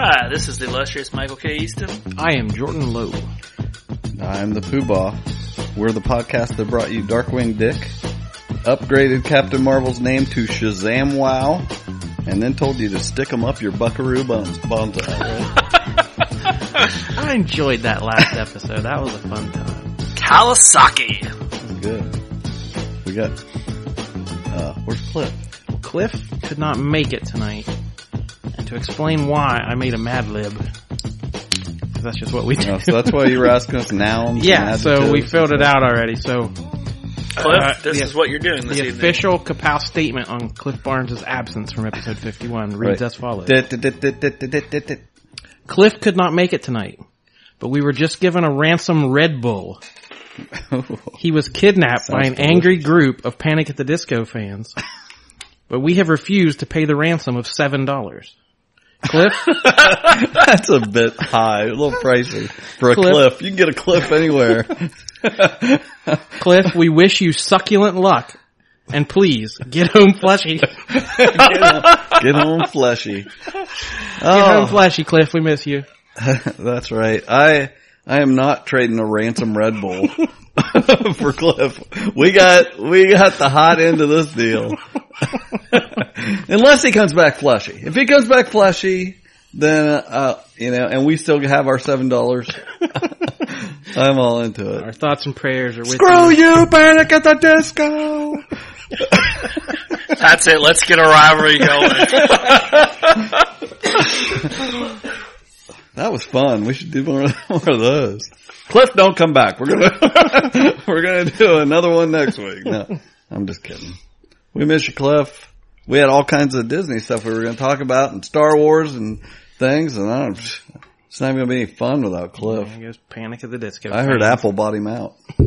Hi, this is the illustrious Michael K. Easton. I am Jordan Lowe. I'm the Poobah. We're the podcast that brought you Darkwing Dick, upgraded Captain Marvel's name to Shazam Wow, and then told you to stick 'em up your buckaroo buns. buns right? I enjoyed that last episode. That was a fun time. Kawasaki. That's good. We got, uh, where's Cliff? Cliff could not make it tonight. And to explain why, I made a Mad Lib. 'Cause That's just what we do. Oh, so that's why you were asking us nouns. yeah, and so we filled it out already. So Cliff, Uh, this the- is what you're doing this the evening. official Kapow statement on Cliff Barnes' absence from episode 51 reads Right. as follows. Cliff could not make it tonight, but we were just given a ransom Red Bull. He was kidnapped by an Sounds angry group of Panic at the Disco fans, but we have refused to pay the ransom of seven dollars. Cliff, That's a bit high, a little pricey for a Cliff. cliff. You can get a cliff anywhere. Cliff, we wish you succulent luck, and please get home fleshy. Get Get home fleshy. Get home Oh, fleshy, Cliff. We miss you. that's right. I I am not trading a ransom Red Bull for Cliff. We got we got the hot end of this deal. Unless he comes back fleshy. If he comes back fleshy, then uh you know, and we still have our seven dollars. I'm all into it. Our thoughts and prayers are with Screw you. you, Panic at the Disco. That's it. Let's get a rivalry going. That was fun. We should do more, more of those. Cliff, don't come back. We're gonna we're gonna do another one next week. No, I'm just kidding. We miss you, Cliff. We had all kinds of Disney stuff we were gonna talk about and Star Wars and things, and I don't. It's not gonna be any fun without Cliff. There goes Panic at the Disco. I heard. Apple bought him out.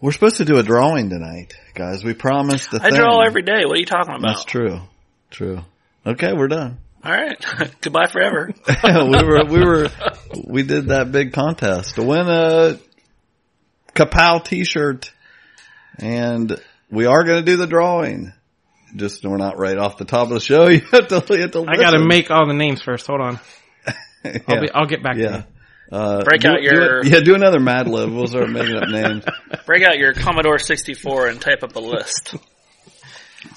we're supposed to do a drawing tonight, guys. We promised the I thing. draw every day. What are you talking about? That's true. True. Okay, we're done. All right. Goodbye forever. we were we were we did that big contest to win a Kapow T-shirt, and we are going to do the drawing. Just we're not right off the top of the show. You have to. You have to I gotta make all the names first. Hold on. I'll be, I'll get back to yeah. you. Uh, Break do- out do your- it- yeah. Do another Mad Lib. We'll start making up names. Break out your Commodore 64 and type up a list.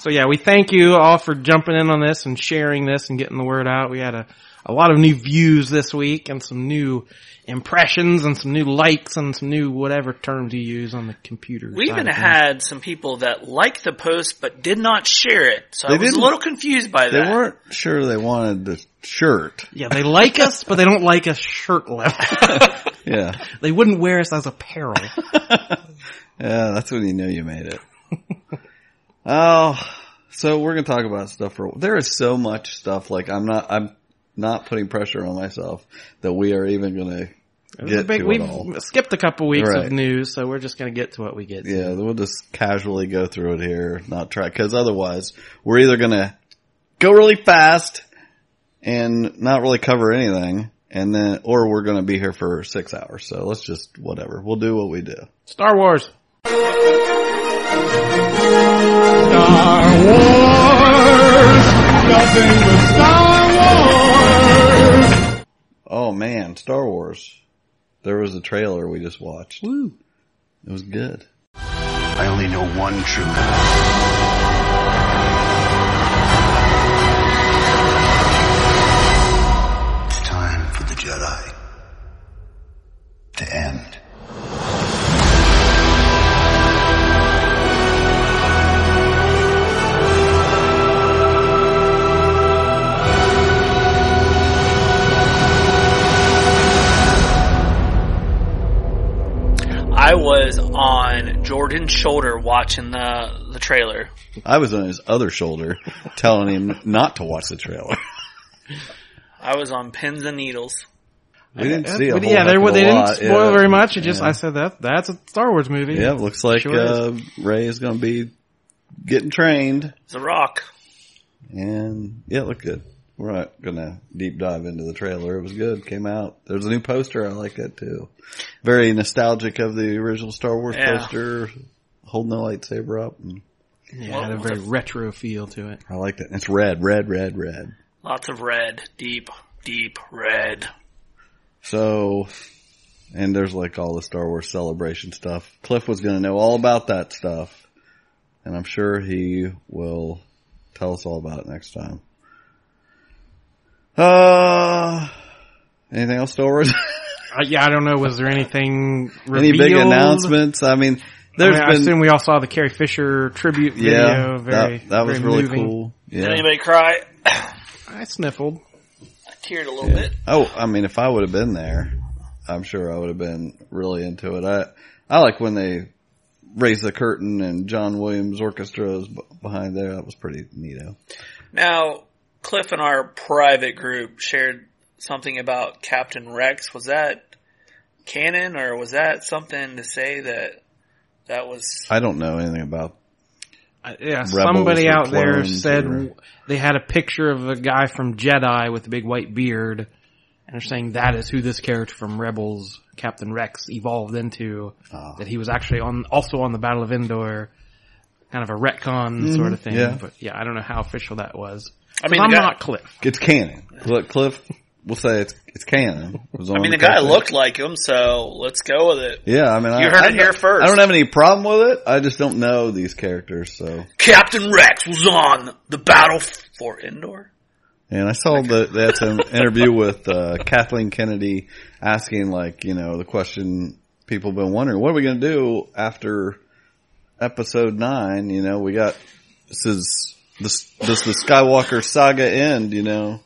So yeah, we thank you all for jumping in on this and sharing this and getting the word out. We had a, a lot of new views this week and some new impressions and some new likes and some new whatever terms you use on the computer. We even had some people that liked the post but did not share it. So They I was a little confused by that. They weren't sure they wanted the shirt. Yeah, they like us, but they don't like us shirt level. Yeah. they wouldn't wear us as apparel. Yeah, that's when you knew you made it. oh, so we're gonna talk about stuff for. There is so much stuff. Like I'm not. I'm not putting pressure on myself that we are even gonna get Big- to we've it all. skipped a couple weeks Right. of news, so we're just gonna get to what we get to. Yeah, we'll just casually go through it here, not try because otherwise we're either gonna go really fast and not really cover anything, and then or we're gonna be here for six hours. So let's just whatever. We'll do what we do. Star Wars. Star Wars. Nothing but Star Wars. Oh man, Star Wars. There was a trailer we just watched. Woo. It was good. I only know one truth. Jordan's shoulder watching the the trailer. I was on his other shoulder telling him not to watch the trailer. I was on pins and needles. We didn't see a But whole yeah, heck of a they lot. didn't spoil Yeah. very much. It just Yeah. I said that that's a Star Wars movie. Yeah, it looks like Sure is. uh, Rey is going to be getting trained, It's a rock. and yeah, it looked good. We're not going to deep dive into the trailer. It was good. Came out. There's a new poster. I like that too. Very nostalgic of the original Star Wars Yeah. poster, holding the lightsaber up. And Yeah, Well, it had a very a- retro feel to it. I like that. It's red, red, red, red. Lots of red, deep, deep red. So, and there's like all the Star Wars celebration stuff. Cliff was going to know all about that stuff, and I'm sure he will tell us all about it next time. Uh, anything else, Star Wars? Uh, yeah, I don't know. Was there anything Any big announcements? I mean, I, there's mean, I been, assume we all saw the Carrie Fisher tribute video. yeah, very, that, that was very really moving. cool. Did anybody cry? I sniffled. I teared a little bit. Oh, I mean, if I would have been there, I'm sure I would have been really into it. I, I like when they raise the curtain and John Williams orchestra is behind there. That was pretty neato. Now, Cliff and our private group shared something about Captain Rex. Was that canon or was that something to say that that was I don't know anything about. Uh, yeah, Rebels somebody out there said or- they had a picture of a guy from Jedi with a big white beard, and they're saying that is who this character from Rebels, Captain Rex, evolved into. Ah. That he was actually on, also on the Battle of Endor, kind of a retcon sort of thing. Yeah. But yeah, I don't know how official that was. I mean, I'm guy, not Cliff. It's canon. Look, Cliff, we'll say it's it's canon. It was I mean, the the guy poster. looked like him, so let's go with it. Yeah, I mean, I, You heard I it here first. I don't have any problem with it. I just don't know these characters. So, Captain Rex was on the battle for Endor. and I saw that that's an interview with uh, Kathleen Kennedy asking, like, you know, the question people have been wondering: What are we going to do after episode nine? You know, we got this is this does the Skywalker saga end? You know,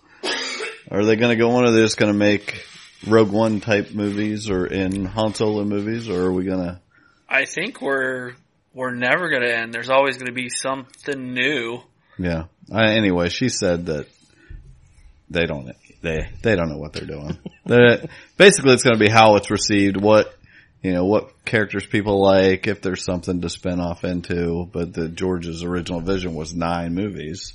are they going to go on? Or are they just going to make Rogue One type movies or in Han Solo movies, or are we going to? I think we're we're never going to end. There's always going to be something new. Yeah. Anyway, she said that they don't they they don't know what they're doing. Basically, it's going to be how it's received, what you know, what characters people like, if there's something to spin off into. But the George's original vision was nine movies,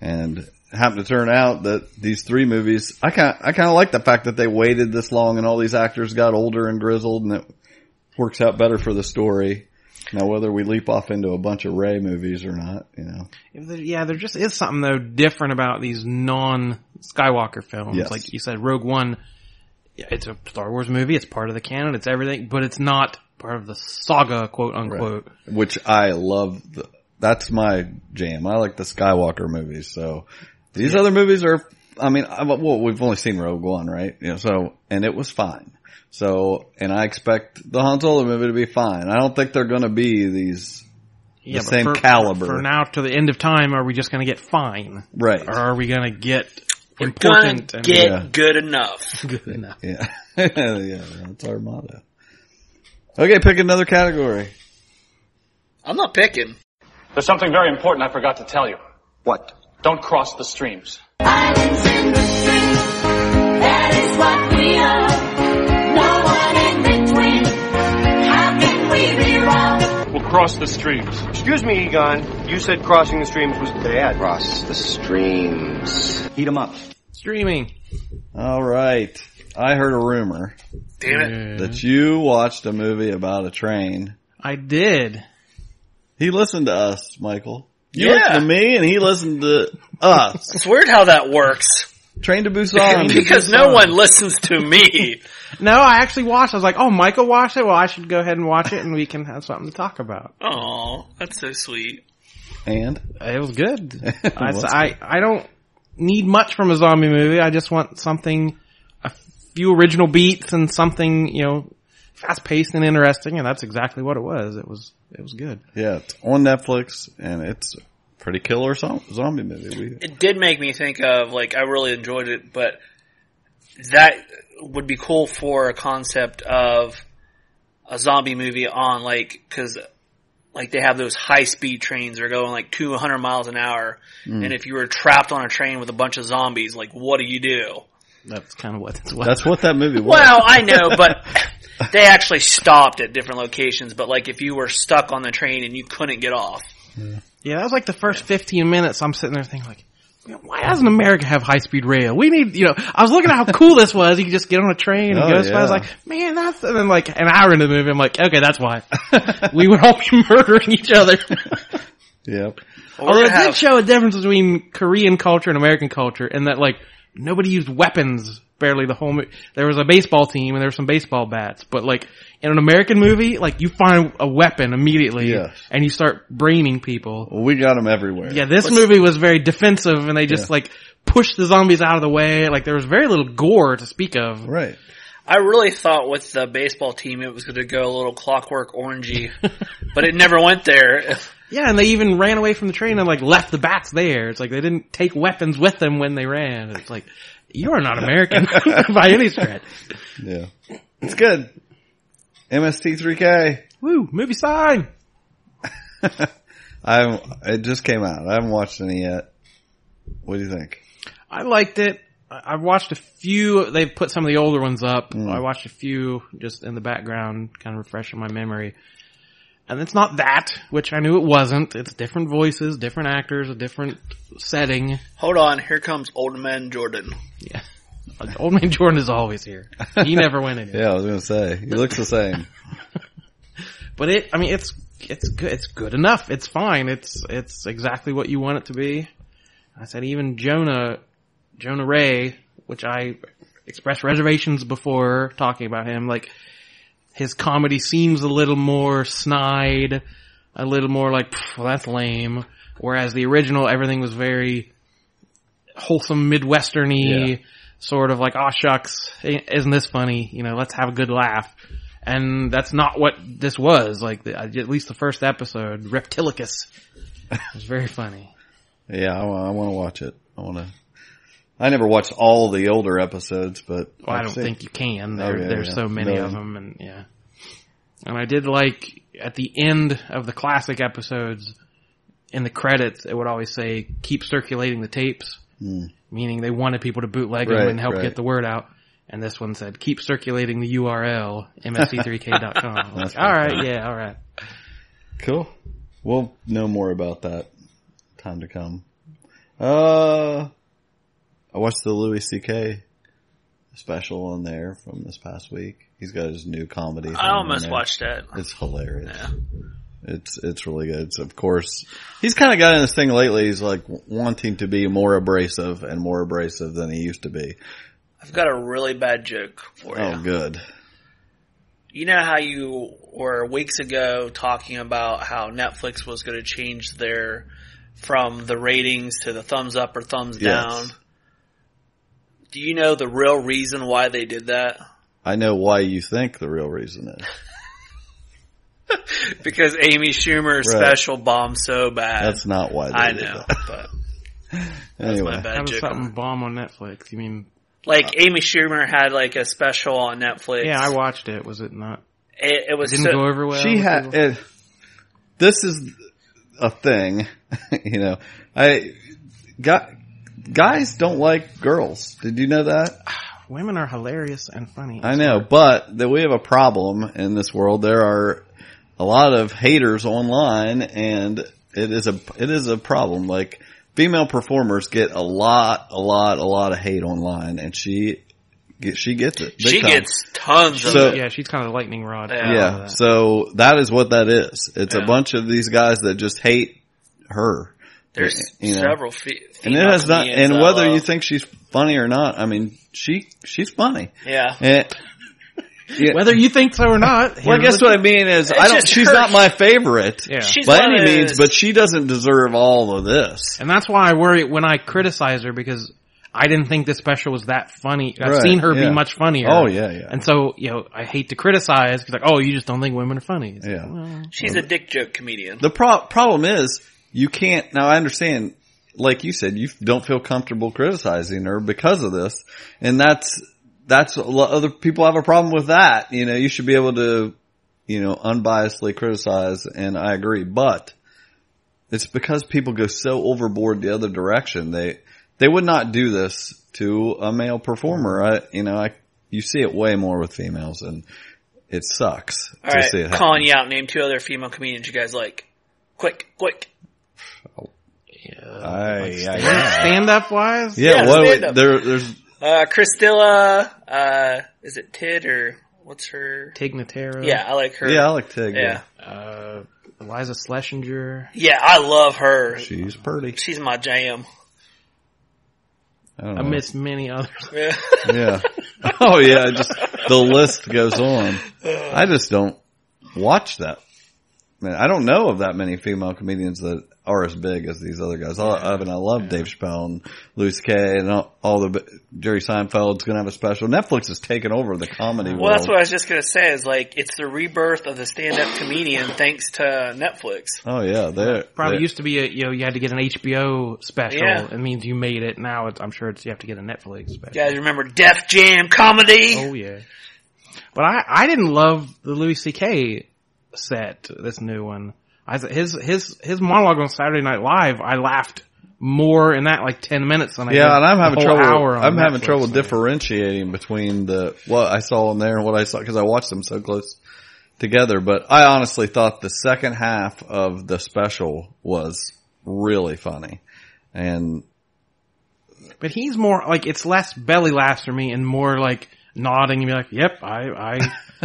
and it happened to turn out that these three movies, I kind I kind of like the fact that they waited this long and all these actors got older and grizzled, and it works out better for the story. Now, whether we leap off into a bunch of Rey movies or not, you know. Yeah, there just is something though different about these non-Skywalker films. Yes. Like you said, Rogue One, yeah, it's a Star Wars movie. It's part of the canon. It's everything, but it's not part of the saga, quote unquote. which I love. The, that's my jam. I like the Skywalker movies. So these other movies are, I mean, I, well, we've only seen Rogue One, right? You know, so, and it was fine. So, and I expect the Han Solo movie to be fine. I don't think they're going to be these, Yeah, but same for, caliber. For now, to the end of time, are we just going to get fine, right. or are we going to get Gonna important and get Yeah. good enough. good enough? Yeah. yeah, that's our motto. Okay, pick another category. I'm not picking. There's something very important I forgot to tell you. What? Don't cross the streams. Islands in the stream, that is what we are. Cross the streams. Excuse me, Egon. You said crossing the streams was bad. Cross the streams. Heat 'em up. Streaming. All right. I heard a rumor Damn it. that you watched a movie about a train. I did. He listened to us, Michael. You Yeah. listened to me and he listened to us. It's weird how that works. Train to Busan. because no one listens to me. No, I actually watched. I was like, "Oh, Michael watched it. Well, I should go ahead and watch it, and we can have something to talk about." Oh, that's so sweet. and It was good. I, Was I, I don't need much from a zombie movie. I just want something, a few original beats and something, you know, fast paced and interesting. And that's exactly what it was. It was, it was good. yeah, it's on Netflix and it's a pretty killer zo- zombie movie. We, It did make me think of like I really enjoyed it, but that would be cool for a concept of a zombie movie on like because like they have those high speed trains that are going like 200 miles an hour, Mm. and if you were trapped on a train with a bunch of zombies, like what do you do? That's kind of what it's was. That's what that movie was. Well, I know, but they actually stopped at different locations. But like if you were stuck on the train and you couldn't get off, Yeah, that was like the first 15 minutes. I'm sitting there thinking like, why doesn't America have high speed rail? We need, you know, I was looking at how cool this was. You could just get on a train and Oh, go. as fast. I was like, man, that's, and then like an hour into the movie, I'm like, okay, that's why. we would all be murdering each other. Yep. Although Or it have- did show a difference between Korean culture and American culture in that like, nobody used weapons barely the whole, mo- there was a baseball team and there were some baseball bats, but like, in an American movie, like you find a weapon immediately Yes. and you start braining people. Well, we got them everywhere. Yeah, this movie was very defensive and they just Yeah. like pushed the zombies out of the way. Like there was very little gore to speak of. Right. I really thought with the baseball team it was going to go a little clockwork orangey, but it never went there. Yeah, and they even ran away from the train and like left the bats there. It's like they didn't take weapons with them when they ran. It's like, you are not American by any stretch. Yeah. It's good. MST3K. Woo, movie sign. I it just came out. I haven't watched any yet. What do you think? I liked it. I- I've watched a few. They've put some of the older ones up. Mm. I watched a few just in the background, kind of refreshing my memory. And it's not that, which I knew it wasn't. It's different voices, different actors, a different setting. Hold on, here comes Old Man Jordan. Yeah. Old Man Jordan is always here. He never went anywhere. Yeah, I was gonna say he looks the same. But it, I mean, it's, it's good, it's good enough. It's fine. It's, it's exactly what you want it to be. I said even Jonah, Jonah Ray, which I expressed reservations before talking about him, like, his comedy seems a little more snide, a little more like, well, that's lame. Whereas the original, everything was very wholesome Midwesterny, Yeah. sort of like, oh shucks, eh, isn't this funny? You know, let's have a good laugh. And that's not what this was. Like, the, at least the first episode, Reptilicus, was very funny. Yeah, I, want to watch it. I want to. I never watched all the older episodes, but Well, I don't think you can. Oh, yeah, there's yeah. so many No. of them, and yeah. And I did like at the end of the classic episodes, in the credits, it would always say "keep circulating the tapes," meaning they wanted people to bootleg them Hmm. And help right. get the word out. And this one said "keep circulating the URL mst3k.com." Like, all right, yeah, all right. Cool. We'll know more about that time to come. Uh, I watched the Louis C.K. special on there from this past week. He's got his new comedy. I almost watched that. It's hilarious. Yeah. It's it's really good. It's of course he's kind of got in this thing lately. He's like wanting to be more abrasive and more abrasive than he used to be. I've got a really bad joke for you. Oh, good. You know how you were weeks ago talking about how Netflix was going to change their from the ratings to the thumbs up or thumbs Yes. down. Do you know the real reason why they did that? I know why you think the real reason is. Because Amy Schumer's Right. special bombed so bad. That's not why. They I did know, that. but Anyway, my bad How does joke. something bomb on Netflix? You mean? Like Amy Schumer had like a special on Netflix. Yeah, I watched it. Was it not? It, it It was didn't so, go over well. she had. It, this is a thing, you know. I got guys don't like girls. Did you know that? Women are hilarious and funny. I know, but that we have a problem in this world. There are a lot of haters online, and it is a it is a problem. Like female performers get a lot, a lot, a lot of hate online, and she get- she gets it. she time. gets tons of So- it. yeah, she's kind of a lightning rod. Yeah. yeah. that. So that is what that is. It's Yeah. a bunch of these guys that just hate her. There's you know. several fe- and it has not. And whether love. you think she's funny or not, I mean, she she's funny. yeah, And, yeah. Whether you think so or not. Well, I guess what I mean is, I don't. She's her- not my favorite Yeah. she's by any of means, but she doesn't deserve all of this. And that's why I worry when I criticize her because I didn't think this special was that funny. I've Right, seen her yeah. be much funnier. Oh yeah, yeah, And so, you know, I hate to criticize because like, oh, you just don't think women are funny. It's like, Yeah. well, she's a dick joke comedian. The pro- problem is you can't. Now I understand, like you said, you don't feel comfortable criticizing her because of this, and that's that's other people have a problem with that. You know, you should be able to, you know, unbiasedly criticize, and I agree, but it's because people go so overboard the other direction. They, they would not do this to a male performer. I, you know, I, you see it way more with females and it sucks All right, see it happen. calling you out. Name two other female comedians you guys like. Quick, quick. I, yeah, yeah. Stand up wise? Yeah, Yeah, what, stand up. there, there's, Uh, Christilla, uh, is it Tid or what's her? Tig Notaro. Yeah, I like her. yeah, I like Tig. Yeah. Uh, Iliza Shlesinger. Yeah, I love her. She's pretty. She's my jam. I don't I miss many others. Yeah. Yeah. Oh yeah, just the list goes on. I just don't watch that. Man, I don't know of that many female comedians that are as big as these other guys. I, I mean, I love Dave Chappelle and Louis C.K. and all, all the Jerry Seinfeld's going to have a special. Netflix has taken over the comedy Well, world. that's what I was just gonna say. Is like it's the rebirth of the stand-up comedian thanks to Netflix. oh yeah, they're Probably they're- used to be a, you know, you had to get an HBO special. Yeah. It means you made it. Now it's, I'm sure it's, you have to get a Netflix special. You guys remember Def Jam comedy? Oh yeah. But I, I didn't love the Louis C.K. set, this new one. I, his, his, his monologue on Saturday Night Live, I laughed more in that like 10 minutes than I did Yeah, and I'm having trouble. hour I'm having Netflix, trouble differentiating between the what I saw in there and what I saw because I watched them so close together. But I honestly thought the second half of the special was really funny, and But he's more like, it's less belly laughs for me and more like nodding and be like, yep, I, I,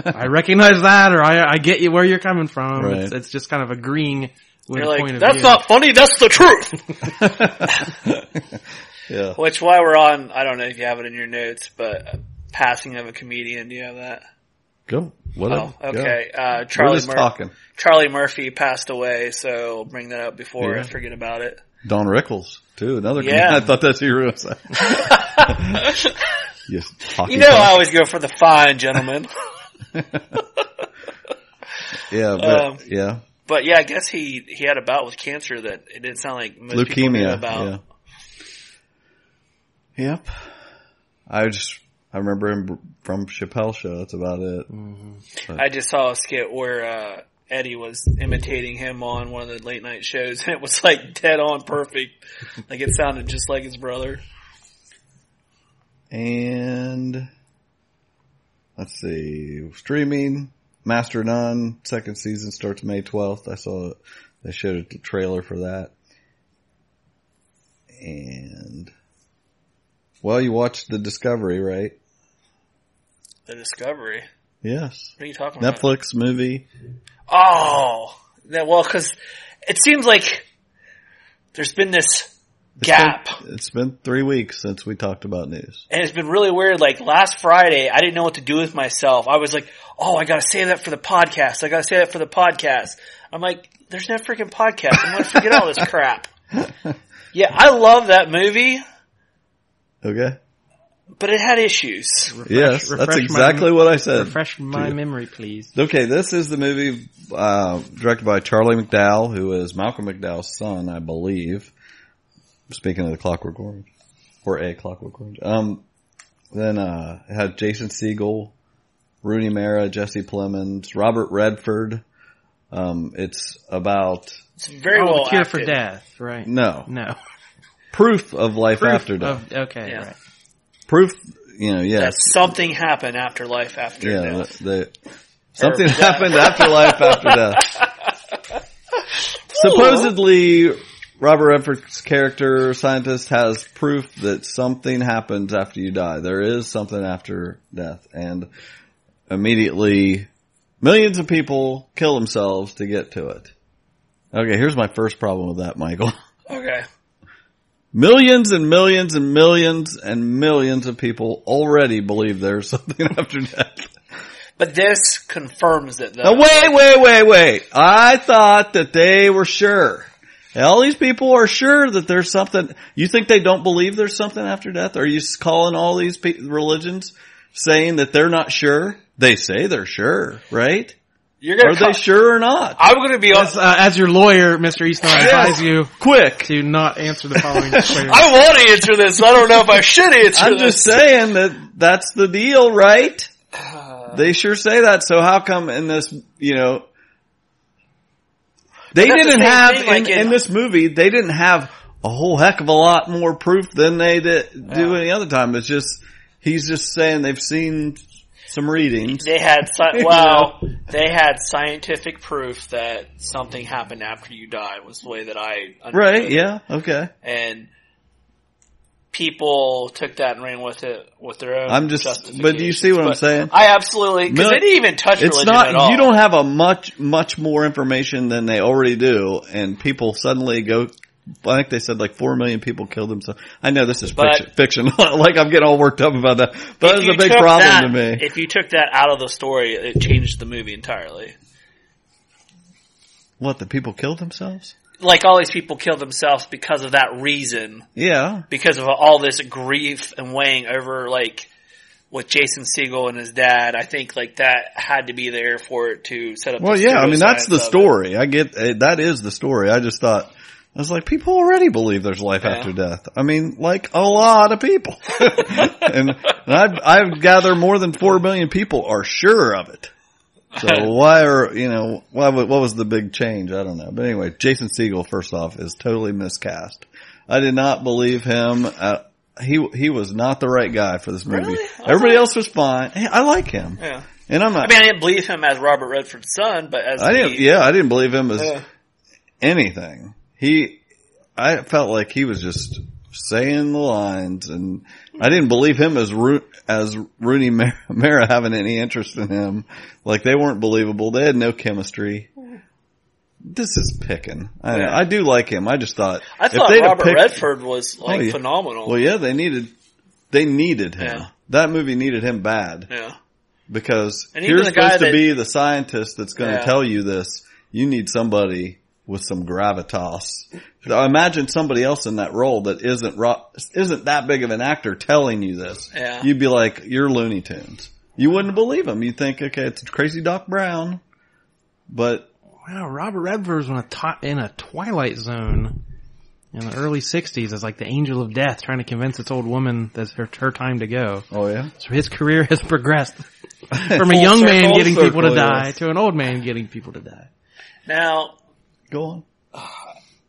I recognize that or I, I get you where you're coming from. Right. It's, it's just kind of agreeing with You're a point like, of that's view. not funny. That's the truth. yeah, Which, while we're on, I don't know if you have it in your notes, but uh, passing of a comedian. Do you have that? go What? Oh, go. okay. Uh, Charlie just Mur- talking. Charlie Murphy passed away, so I'll bring that up before Yeah. I forget about it. Don Rickles too. Another. Yeah. I thought that's who you were going to say. yes, You know, fan. I always go for the fine gentleman. yeah, but um, yeah, but yeah, I guess he he had a bout with cancer that it didn't sound like leukemia. about. Yeah. Yep. I just I remember him from Chappelle show. That's about it. I just saw a skit where uh, Eddie was imitating him on one of the late night shows, and it was like dead on perfect. like it sounded just like his brother. And let's see, streaming Master None second season starts May twelfth. I saw they showed a trailer for that. And well, you watched the Discovery, right? The Discovery. Yes. What are you talking about? Netflix movie. Oh, well, because it seems like there's been this gap, It's been, it's been three weeks since we talked about news. and it's been really weird. Like last Friday, I didn't know what to do with myself. I was like, "Oh, I gotta say that for the podcast. I gotta say that for the podcast." I'm like, "There's no freaking podcast. I'm gonna forget all this crap." Yeah, I love that movie, Okay. but it had issues. yes, refresh that's my- exactly what I said. Refresh my memory, please. Okay, this is the movie uh, directed by Charlie McDowell, who is Malcolm McDowell's son, I believe. Speaking of the Clockwork Orange, or a Clockwork Orange. Um, then uh, it had Jason Segel, Rooney Mara, Jesse Plemons, Robert Redford. Um, it's about It's very oh, well cure acted. for death, right? no No. proof of life Proof after death. of- okay, Yeah. right. proof, you know, That yes, something happened after life after yeah, death. the, the, something death. happened after life after death. Supposedly, Robert Redford's character, scientist, has proof that something happens after you die. There is something after death. And immediately, millions of people kill themselves to get to it. Okay, here's my first problem with that, Michael. Okay. Millions and millions and millions and millions of people already believe there's something after death. But this confirms it though. Now wait, wait, wait, wait. I thought that they were sure. All these people are sure that there's something. You think they don't believe there's something after death? Are you calling all these pe- religions saying that they're not sure? They say they're sure, right? You're gonna Are they sure or not? I'm gonna be on. As, uh, as your lawyer, Mr. Easton, I advise you Quick. to not answer the following question. I want to answer this. I don't know if I should answer I'm this. just saying that that's the deal, right? They sure say that. So how come in this, you know, they that's didn't same have thing, like in, in- in this movie. They didn't have a whole heck of a lot more proof than they did, do any other time. It's just he's just saying they've seen some readings. They had sci- well, they had scientific proof that something happened after you die. Was the way that I understood Right? Yeah. Okay. and people took that and ran with it with their own. I'm just- but do you see what I'm saying? I absolutely because they didn't even touch It's religion not. at all. You don't have a much much more information than they already do, and people suddenly go. I think they said like four million people killed themselves. I know this is But- fiction. like I'm getting all worked up about that, but that's a big problem that- to me. If you took that out of the story, it changed the movie entirely. What the people killed themselves? Like all these people killed themselves because of that reason, Yeah, because of all this grief and weighing over like with Jason Segel and his dad. I think like that had to be there for it to set up. Well, yeah, I mean that's the of it. story. I get uh, that is the story. I just thought I was like, people already believe there's life Yeah. after death. I mean, like a lot of people, and, and I I gather more than four million people are sure of it. So why are you know why what was the big change? I don't know. But anyway, Jason Segel first off is totally miscast. I did not believe him. Uh, he he was not the right guy for this movie. Really? Everybody else was fine. Hey, I like him, Yeah. and I'm not. I mean, I didn't believe him as Robert Redford's son, but as I didn't. Yeah, I didn't believe him as Yeah. anything. He, I felt like he was just saying the lines, and I didn't believe him as Ro- as Rooney Mara, Mara having any interest in him. Like they weren't believable. They had no chemistry. This is picking. I, Yeah. I do like him. I just thought I thought Robert picked- Redford was like Oh, yeah. phenomenal. Well, yeah, they needed they needed him. Yeah. That movie needed him bad yeah. because you're the guy supposed to that- be the scientist that's going to tell you this. You need somebody with some gravitas. Now, imagine somebody else in that role that isn't ro- isn't that big of an actor telling you this. Yeah. You'd be like, "You're Looney Tunes." You wouldn't believe him. You'd think, "Okay, it's crazy Doc Brown," but Wow, Robert Redford's in a, ti- in a Twilight Zone in the early 60s as like the angel of death trying to convince this old woman that it's her, her time to go. oh yeah, So his career has progressed from a Full young man getting people to die yes. to an old man getting people to die. Now, go on.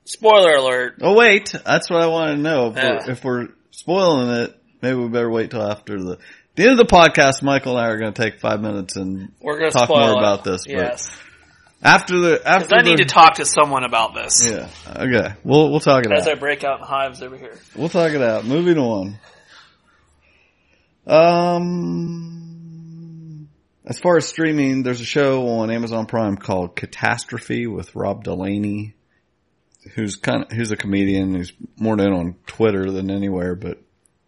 spoiler alert. Oh wait, that's what I want to know. If, Yeah. we're, if we're spoiling it, maybe we better wait till after the the end of the podcast. Michael and I are going to take five minutes and We're going to talk more it. about this. Yes. after the after I need to talk to someone about this. Yeah. Okay. We'll we'll talk it As I break out in hives over here. We'll talk it out. Moving on. Um, as far as streaming, there's a show on Amazon Prime called Catastrophe with Rob Delaney, who's kind of who's a comedian who's more known on Twitter than anywhere, but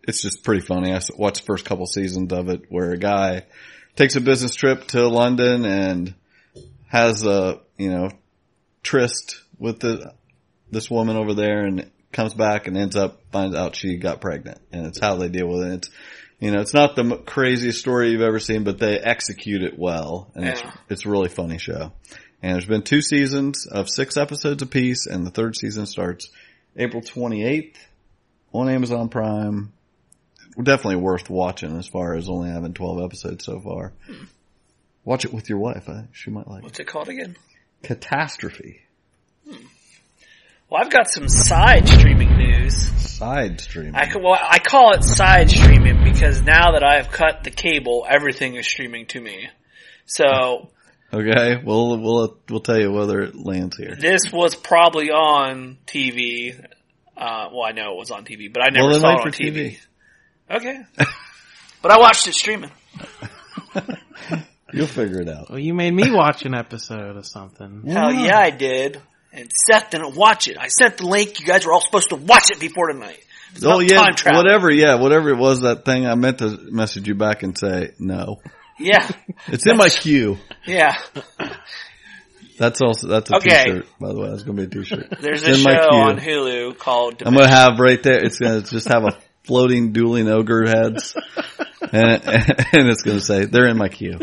it's just pretty funny. I watched the first couple seasons of it, where a guy takes a business trip to London and has a you know tryst with the this woman over there and comes back and ends up finds out she got pregnant and it's how they deal with it. It's, you know, it's not the craziest story you've ever seen, but they execute it well and it's, Yeah. it's a really funny show. And there's been two seasons of six episodes apiece and the third season starts April 28th on Amazon Prime. Definitely worth watching as far as only having 12 episodes so far. Watch it with your wife. I, she might like it. What's it called again? Catastrophe. Hmm. Well, I've got some side streaming news. Side streaming. I, well, I call it side streaming because now that I have cut the cable, everything is streaming to me. So Okay, we'll we'll we'll tell you whether it lands here. this was probably on TV. Uh, well, I know it was on TV, but I never well, saw it on for TV. TV. Okay. but I watched it streaming. You'll figure it out. Well, you made me watch an episode of something. Hell yeah, I did. And Seth didn't watch it. I sent the link. You guys were all supposed to watch it before tonight. Oh yeah, whatever. Yeah, whatever it was. That thing I meant to message you back and say no. Yeah, It's in my queue. yeah. That's also that's a Okay. shirt By the way, that's gonna be a t-shirt. There's It's a show on Hulu called. I'm gonna have right there. It's gonna just have a floating dueling ogre heads, and, and it's gonna say they're in my queue.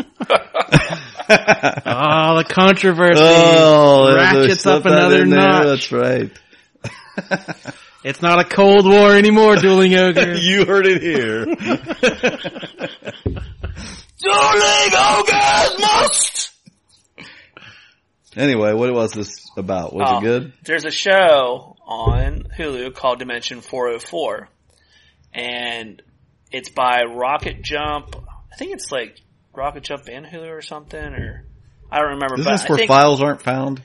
Oh, the controversy Oh, ratchets up another notch. That's right. It's not a Cold War anymore, dueling ogre. You heard it here. Dueling ogres must. Anyway, what was this about? Was Oh, it good? There's a show on Hulu called Dimension 404. And it's by Rocket Jump. I think it's like Rocket Jump in Hulu or something, or I don't remember. Is but this I where think files aren't found?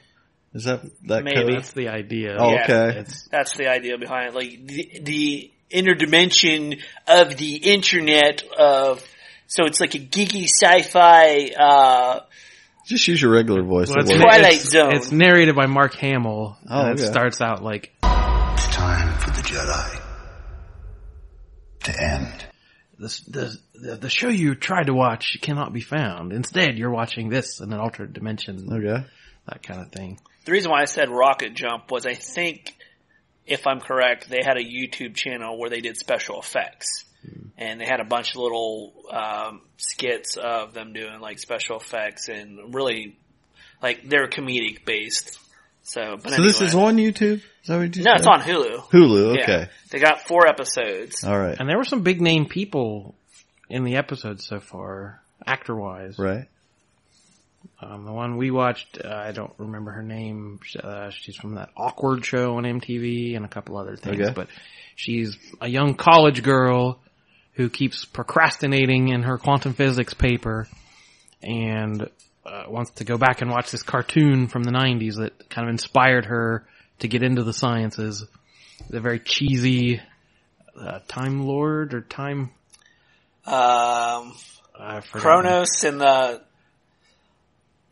Is that that Maybe. code? That's the idea. Oh, Yeah. okay. It's that's the idea behind it. Like the, the interdimension of the internet of, so it's like a geeky sci-fi, uh, Just use your regular voice. well, it's. Twilight it's- Zone. It's narrated by Mark Hamill. Oh, and it okay. starts out like It's time for the Jedi to end. the, the the the show you tried to watch cannot be found. Instead, you're watching this in an alternate dimension. Okay. That kind of thing. the reason why I said Rocket Jump was I think, if I'm correct, they had a YouTube channel where they did special effects. And they had a bunch of little um, skits of them doing like special effects and really like they're comedic based. So, but So this is on YouTube? Is that what you no, it's on Hulu. Hulu. Yeah. Okay. They got four episodes. All right. And there were some big name people in the episodes so far, actor wise. Right. Um, the one we watched, uh, I don't remember her name. Uh, she's from that awkward show on MTV and a couple other things. Okay. But she's a young college girl who keeps procrastinating in her quantum physics paper and uh, wants to go back and watch this cartoon from the 90s that kind of inspired her to get into the sciences. The very cheesy uh, Time Lord or Time Um, I Kronos and the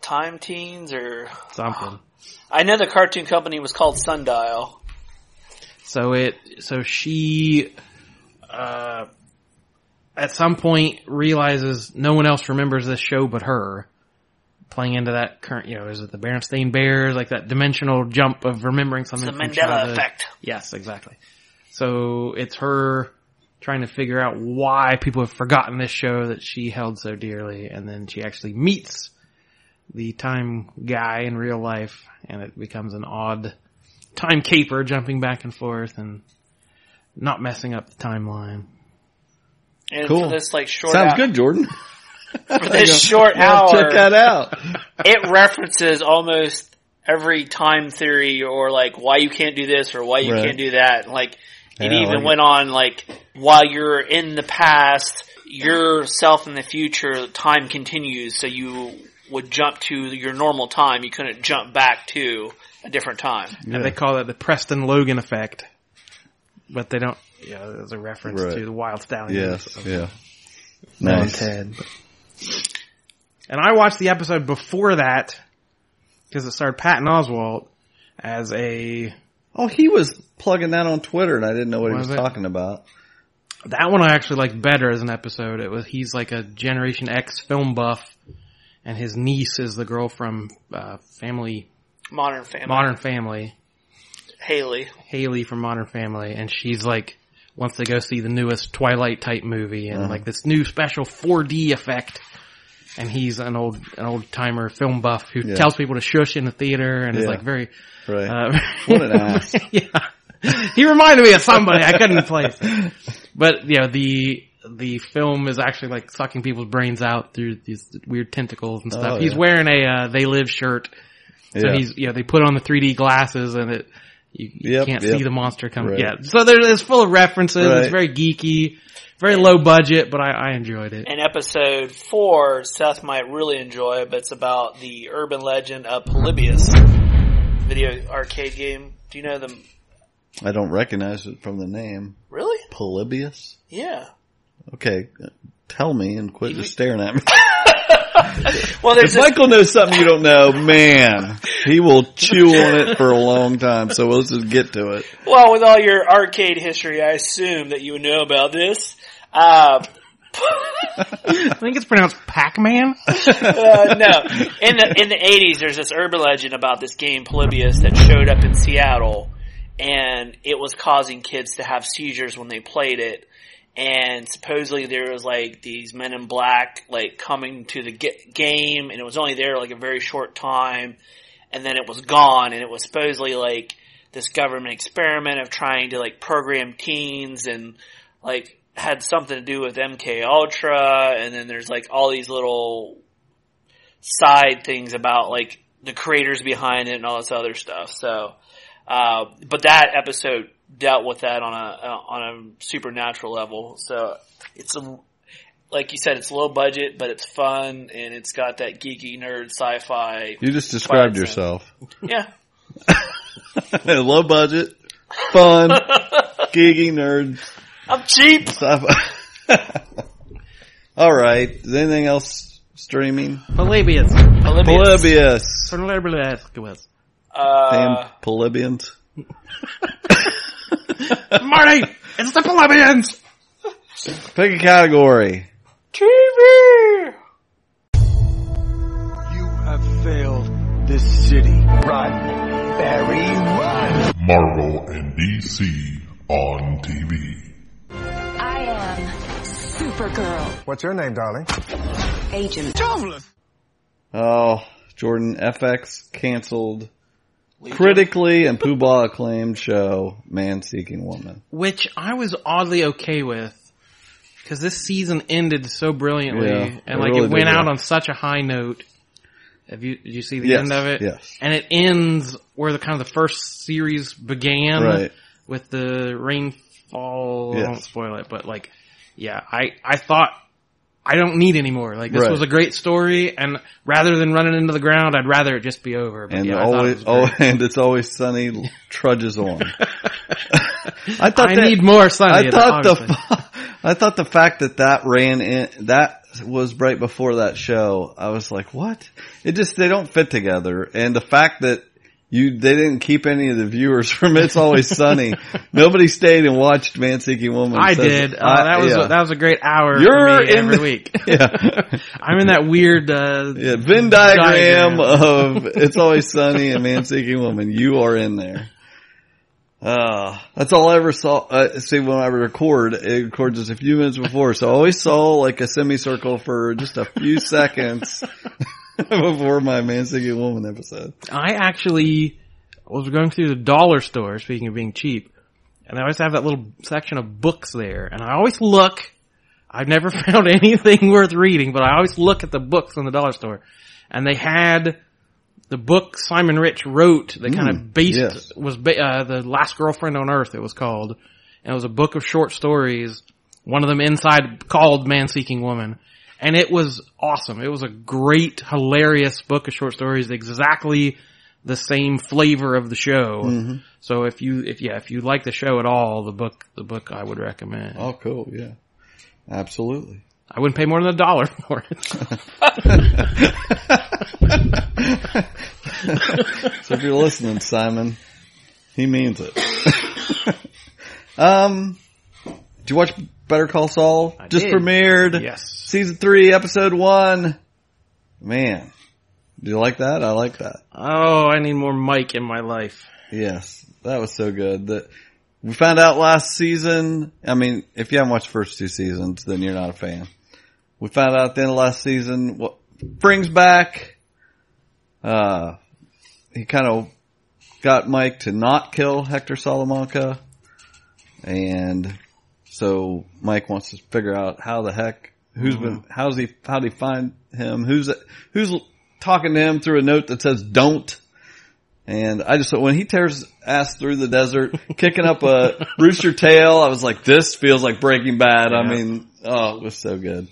Time Teens, or something. I know the cartoon company was called Sundial. So it, so she, uh, at some point realizes no one else remembers this show but her. Playing into that current, you know, is it the Berenstain Bears, like that dimensional jump of remembering something It's the Mandela effect. Yes, exactly. So it's her trying to figure out why people have forgotten this show that she held so dearly, and then she actually meets the time guy in real life, and it becomes an odd time caper jumping back and forth and not messing up the timeline. And Cool. for this like short Sounds hour, good, Jordan. for this short hour, check that out. it references almost every time theory or like why you can't do this or why you Right. can't do that. Like it Yeah, even like went on like while you're in the past, yourself in the future, time continues. So you would jump to your normal time. You couldn't jump back to a different time. And they call that the Preston Logan effect. But they don't, yeah, there's a reference Right. to the Wyld Stallyns. Yes. Yeah. Bill and Nice. Ted. And I watched the episode before that because it starred Patton Oswalt as a Oh, he was plugging that on Twitter, and I didn't know what Was he was it? talking about. that one I actually liked better as an episode. It was he's like a Generation X film buff, and his niece is the girl from uh, Family Modern Family. Modern Family, Haley. Haley from Modern Family, and she's like wants to go see the newest Twilight type movie and like this new special 4D effect. And he's an old an old timer film buff who Yeah. tells people to shush in the theater and is like very Right. Uh, What an ass. yeah. He reminded me of somebody I couldn't place. But yeah, the the film is actually like sucking people's brains out through these weird tentacles and stuff. Oh, He's wearing a uh, They Live shirt. So Yeah. he's yeah, they put on the 3D glasses and it you, you Yep, can't yep. see the monster coming. Right. Yeah. So there, it's full of references. Right. It's very geeky, very low budget, but I, I enjoyed it. In episode four, Seth might really enjoy, but it's about the urban legend of Polybius video arcade game. Do you know them? I don't recognize it from the name. Really? Polybius? Yeah. Okay. Tell me and quit just staring at me. Well, there's If Michael knows something you don't know, man, he will chew on it for a long time. So let's just get to it. well, with all your arcade history, I assume that you know about this. Uh, I think it's pronounced Pac-Man. uh, no, in the in the eighties, there's this urban legend about this game Polybius that showed up in Seattle, and it was causing kids to have seizures when they played it. And supposedly there was like these men in black like coming to the game, and it was only there like a very short time, and then it was gone. And it was supposedly like this government experiment of trying to like program teens and like had something to do with MK Ultra, and then there's like all these little side things about like the creators behind it and all this other stuff. So, uh, but that episode dealt with that on a on a supernatural level. So it's a like you said, it's low budget, but it's fun and it's got that geeky nerd sci-fi. You just described yourself. Yeah, Low budget, fun, geeky nerd. I'm cheap. sci-fi. All right. Is anything else streaming? Polybius. Polybius. Polybius. Polybius. Uh, Damn Polybians. Marty! It's the Polybians! Pick a category. TV. You have failed this city. Run, Barry, run! Marvel and DC on TV. I am Supergirl. What's your name, darling? Agent. Oh, Jordan FX canceled critically and poobah acclaimed show Man Seeking Woman. Which I was oddly okay with. Cause this season ended so brilliantly. Yeah, and like really it went out yeah. on such a high note. Have you, did you see the Yes, end of it? yes. And it ends where the kind of the first series began. Right. With the rainfall. Oh, I Yes. won't spoil it, but like, yeah, I, I thought I don't need anymore. Like this Right. was a great story and rather than running into the ground, I'd rather it just be over. But And yeah, I it always, oh, and it's always sunny trudges on. I thought I that- need more sunny. I thought obviously. the, I thought the fact that that ran in, that was right before that show. I was like, what? It just, they don't fit together. And the fact that you, they didn't keep any of the viewers from It's Always Sunny. Nobody stayed and watched Man Seeking Woman. I says- did. Uh, I- that was yeah. that was a great hour You're for me in every the- week. Yeah. I'm in that weird uh, Yeah, Venn diagram, Diagram. of It's Always Sunny and Man Seeking Woman. You are in there. Uh, that's all I ever saw. Uh, see, when I record, it records just a few minutes before, so I always saw like a semicircle for just a few seconds before my Man Seeking Woman episode. I actually was going through the dollar store. Speaking of being cheap, and I always have that little section of books there, and I always look. I've never found anything worth reading, but I always look at the books in the dollar store, and they had the book Simon Rich wrote that kind Mm, of based yes. was ba- uh, the last girlfriend on earth. It was called, and it was a book of short stories. One of them inside called Man Seeking Woman. And it was awesome. It was a great, hilarious book of short stories, exactly the same flavor of the show. Mm-hmm. So if you, if yeah, if you like the show at all, the book, the book I would recommend. Oh, cool. Yeah. Absolutely. I wouldn't pay more than a dollar for it. so if you're listening, Simon, he means it. um, did you watch Better Call Saul? I Just did. premiered. Yes. Season three, episode one. Man, do you like that? I like that. Oh, I need more Mike in my life. Yes, that was so good. That we found out last season. I mean, if you haven't watched the first two seasons, then you're not a fan. We found out at the end of last season what brings back. Uh, he kind of got Mike to not kill Hector Salamanca, and so Mike wants to figure out how the heck who's been mm-hmm. how's he how did he find him who's who's talking to him through a note that says don't. And I just, when he tears ass through the desert, kicking up a rooster tail, I was like, this feels like Breaking Bad. I mean, oh, it was so good.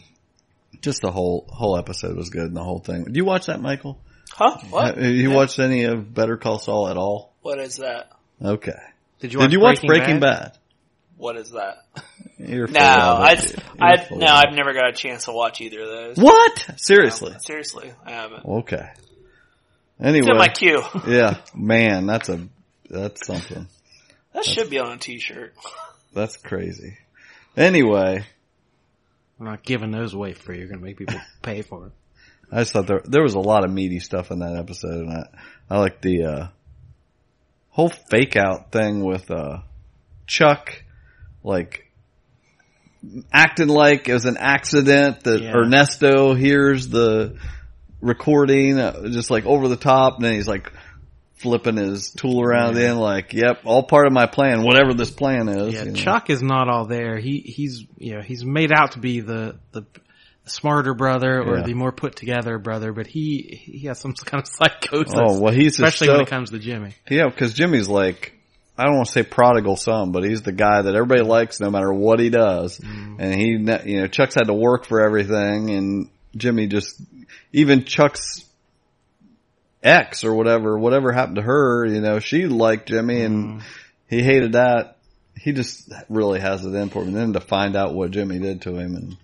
Just the whole, whole episode was good and the whole thing. Do you watch that, Michael? Huh? What? Have you watched any of Better Call Saul at all? What is that? Okay. Did you watch, Did you watch Breaking, Breaking Bad? Bad? What is that? You're No, I, I no, I've never got a chance to watch either of those. What? Seriously? No, seriously, I haven't. Okay. It's Anyway. in my queue. yeah, man, that's a, that's something. That should be on a t-shirt. That's crazy. Anyway, I'm not giving those away for free. You're going to make people pay for it. I just thought there there was a lot of meaty stuff in that episode, and I I like the uh, whole fake out thing with uh, Chuck, like acting like it was an accident that Yeah. Ernesto hears the recording, uh, just like over the top, and then he's like flipping his tool around then like, yep, all part of my plan, whatever this plan is. Yeah, you know. Chuck is not all there. He he's you know he's made out to be the the smarter brother or Yeah. the more put together brother, but he he has some kind of psychosis. Oh, well, he's especially when it comes to Jimmy. Yeah, because Jimmy's like, I don't want to say prodigal son, but he's the guy that everybody likes no matter what he does. Mm. And he, you know, Chuck's had to work for everything and Jimmy just, even Chuck's ex or whatever, whatever happened to her, you know, she liked Jimmy and mm. he hated that. He just really has it in for him. And then to find out what Jimmy did to him and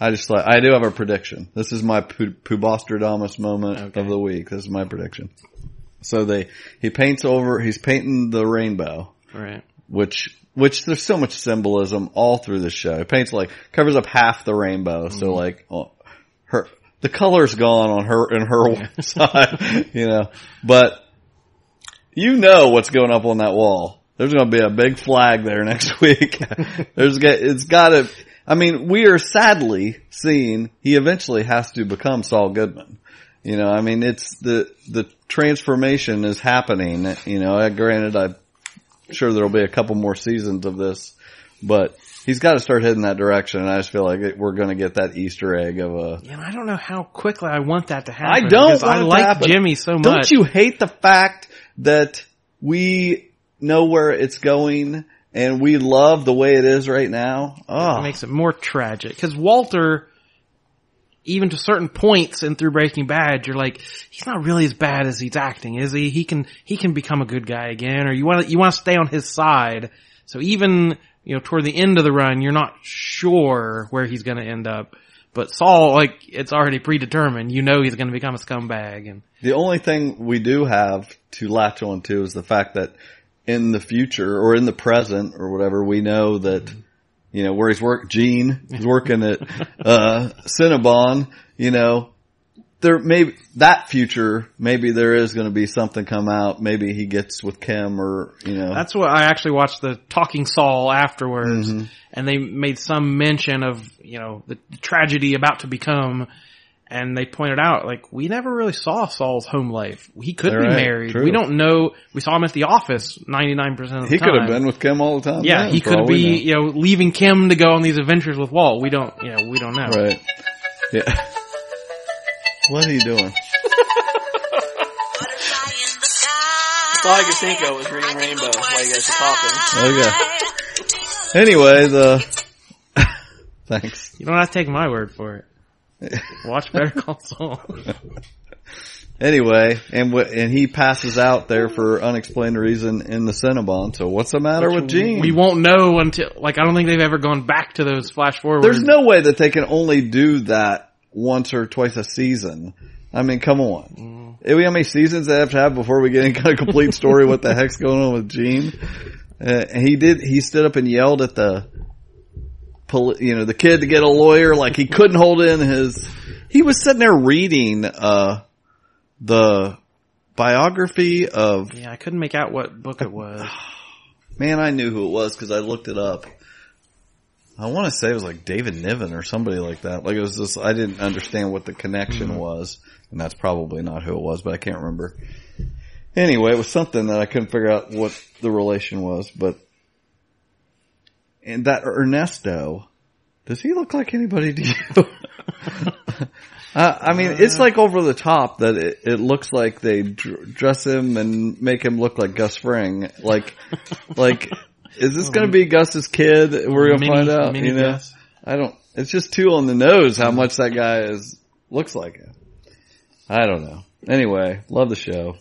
I just like, I do have a prediction. This is my Pubostradamus moment of the week. This is my prediction. So they, he paints over, he's painting the rainbow, Right. which, which there's so much symbolism all through the show. He paints like, covers up half the rainbow. So mm-hmm. like, oh, her, the color's gone on her, in her side, you know, but you know what's going up on that wall. There's going to be a big flag there next week. There's it's got to, I mean, we are sadly seeing he eventually has to become Saul Goodman. You know, I mean, it's the, the transformation is happening. You know, granted, I'm sure there'll be a couple more seasons of this, but he's got to start heading that direction. And I just feel like it- we're going to get that Easter egg of a, Yeah, and I don't know how quickly I want that to happen. I don't I like. Jimmy so much. Don't you hate the fact that we know where it's going and we love the way it is right now? Oh, ah. It makes it more tragic because Walter, even to certain points and through Breaking Bad, you're like, he's not really as bad as he's acting, is he? He can he can become a good guy again, or you want to you want to stay on his side. So even you know toward the end of the run, you're not sure where he's going to end up. But Saul, like it's already predetermined. You know he's going to become a scumbag, and The only thing we do have to latch on to is the fact that in the future or in the present or whatever, we know that, mm-hmm. You know, where he's work, Gene is working at, uh, Cinnabon, you know, there maybe that future, maybe there is going to be something come out. Maybe he gets with Kim or, you know, That's what I actually watched the Talking Saul afterwards, Mm-hmm. and they made some mention of you know the, the tragedy about to become, and they pointed out like we never really saw Saul's home life. He could be Right, married. true. We don't know. We saw him at the office ninety nine percent of the he time. He could have been with Kim all the time. Yeah, then, he could all we be you know leaving Kim to go on these adventures with Walt. We don't you know we don't know. know. Right. Yeah. What are you doing? That's all I could think of was reading Rainbow while you guys were talking. Okay. Anyway, the, uh, thanks. You don't have to take my word for it. Watch Better Call Saul. Anyway, and w- and he passes out there for unexplained reason in the Cinnabon. So what's the matter with Gene? We won't know until like I don't think they've ever gone back to those flash forwards. There's no way that they can only do that once or twice a season. I mean, come on. Eh, we How many seasons they have to have before we get any kind of complete story? what the heck's going on with Gene? Uh, and he did. He stood up and yelled at the, you know, the kid to get a lawyer. Like he couldn't hold in his. He was sitting there reading uh, the biography of Yeah, I couldn't make out what book it was. Man, I knew who it was because I looked it up. I want to say it was like David Niven or somebody like that. Like it was just, I didn't understand what the connection was, and that's probably not who it was, but I can't remember. Anyway, it was something that I couldn't figure out what the relation was, but, and that Ernesto, does he look like anybody to you? Uh, I mean, it's like over the top that it, it looks like they dr- dress him and make him look like Gus Fring. Like, like, is this going to be Gus's kid? We're going to find out. You know, Gus. I don't. It's just too on the nose how much that guy is looks like him. I don't know. Anyway, love the show.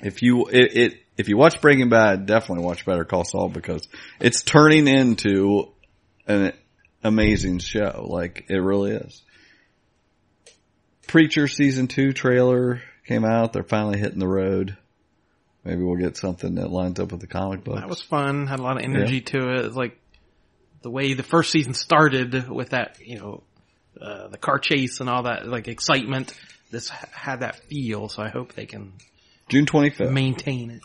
If you it, it if you watch Breaking Bad, definitely watch Better Call Saul because it's turning into an amazing show. Like it really is. Preacher season two trailer came out. They're finally hitting the road. Maybe we'll get something that lines up with the comic book. That was fun. Had a lot of energy to it. Like the way the first season started with that, you know, uh, the car chase and all that, like excitement. This had that feel, so I hope they can June 25th. maintain it.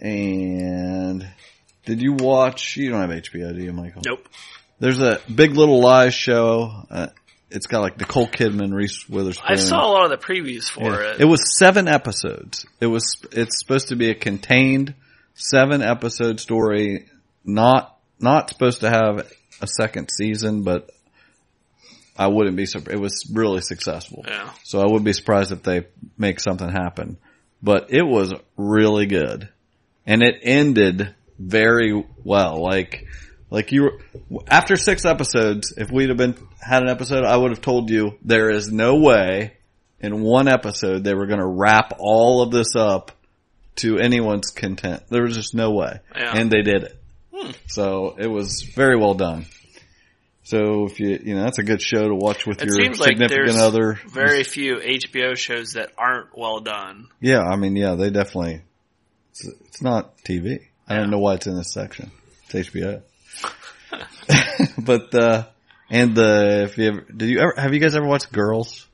And did you watch? You don't have HBO, do you, Michael? Nope. There's a Big Little Lies show. Uh, it's got like Nicole Kidman, Reese Witherspoon. I saw a lot of the previews for Yeah. it. It was seven episodes. It was, it's supposed to be a contained seven episode story, not, not supposed to have a second season, but I wouldn't be surprised. It was really successful. Yeah. So I would be surprised if they make something happen. But it was really good. And it ended very well. Like, like you were, after six episodes, if we'd have been, had an episode, I would have told you there is no way in one episode they were going to wrap all of this up to anyone's content. There was just no way. Yeah. And they did it. Hmm. So it was very well done. So if you, you know, that's a good show to watch with It your seems like significant there's other. very few HBO shows that aren't well done. Yeah, I mean, yeah, they definitely. It's, it's not TV. I don't know why it's in this section. It's HBO. but uh and the if you ever did you ever have you guys ever watched Girls?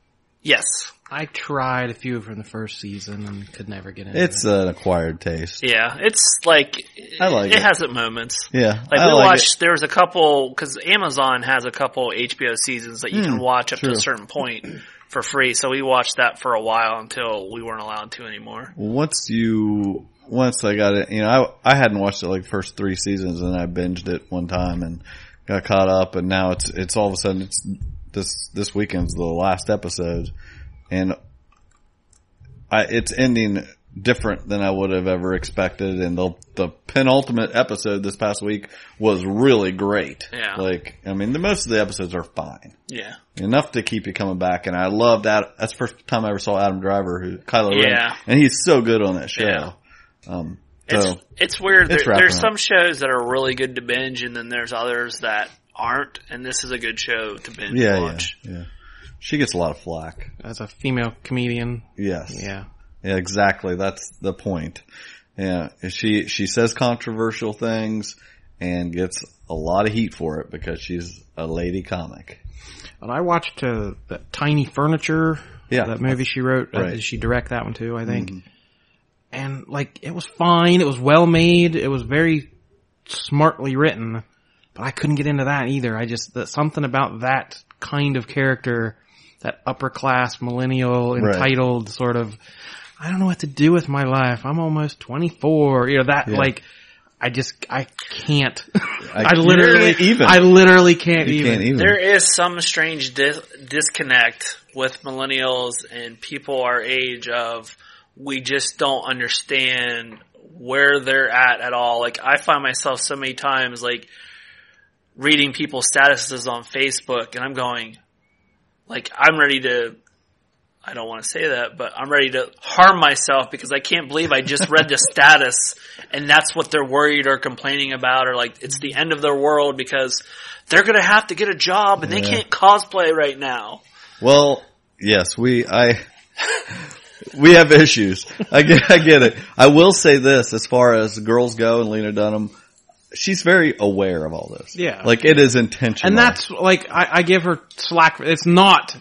Yes. I tried a few from the first season and could never get into It's it. an acquired taste. Yeah, it's like I like it, it. has its moments. Yeah, Like I we like watched, there was a couple because Amazon has a couple HBO seasons that you can Hmm, watch up to a certain point for free. So we watched that for a while until we weren't allowed to anymore. Once you once I got it, you know, I I hadn't watched it like the first three seasons, and I binged it one time and got caught up, and now it's it's all of a sudden it's this this weekend's the last episode, and I it's ending different than I would have ever expected, and the the penultimate episode this past week was really great. Yeah. like I mean, the most of the episodes are fine Yeah, enough to keep you coming back. And I loved that. That's the first time I ever saw Adam Driver, who Kylo Ren, Yeah. and he's so good on that show. Yeah. Um, it's so it's weird. it's there, there's up. some shows that are really good to binge, and then there's others that aren't. And this is a good show to binge yeah, watch. yeah, yeah. She gets a lot of flack. As a female comedian, Yes. yeah. Yeah, exactly. That's the point. Yeah, she she says controversial things and gets a lot of heat for it because she's a lady comic. But I watched uh, that Tiny Furniture, Yeah. that movie she wrote. Uh, did she direct that one too? I think. Mhm. And like, it was fine. It was well made. It was very smartly written. But I couldn't get into that either. I just that something about that kind of character, that upper class millennial Right. entitled sort of. I don't know what to do with my life. I'm almost 24. You know that Yeah. like. I just I can't. I- I, literally can't even. I literally can't You even. can't even. There is some strange dis- disconnect with millennials and people our age of we just don't understand where they're at at all. Like I find myself so many times like reading people's statuses on Facebook and I'm going like I'm ready to I don't want to say that, but I'm ready to harm myself because I can't believe I just read the status and that's what they're worried or complaining about or like it's the end of their world because they're going to have to get a job and they can't cosplay right now. Well, yes, we, I, we have issues. I get, I get it. I will say this, as far as girls go and Lena Dunham, she's very aware of all this. Yeah. Like it is intentional. And that's like I, I give her slack. It's not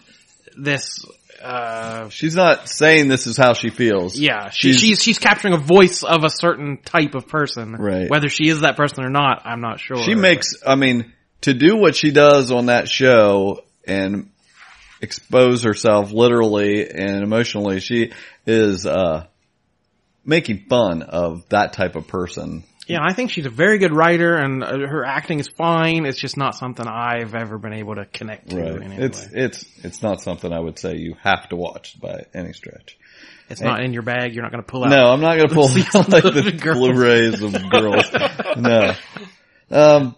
this. Uh, she's not saying this is how she feels. yeah, she, she's, she's capturing a voice of a certain type of person. Right. Whether she is that person or not, I'm not sure. She makes, I mean, to do what she does on that show and expose herself literally and emotionally, she is, uh, making fun of that type of person. Yeah, I think she's a very good writer, and uh, her acting is fine. It's just not something I've ever been able to connect to in any It's, way. it's, it's not something I would say you have to watch by any stretch. It's not in your bag. You're not going to pull out. No, I'm not going to pull out like the. Blu-rays of girls. No. Um,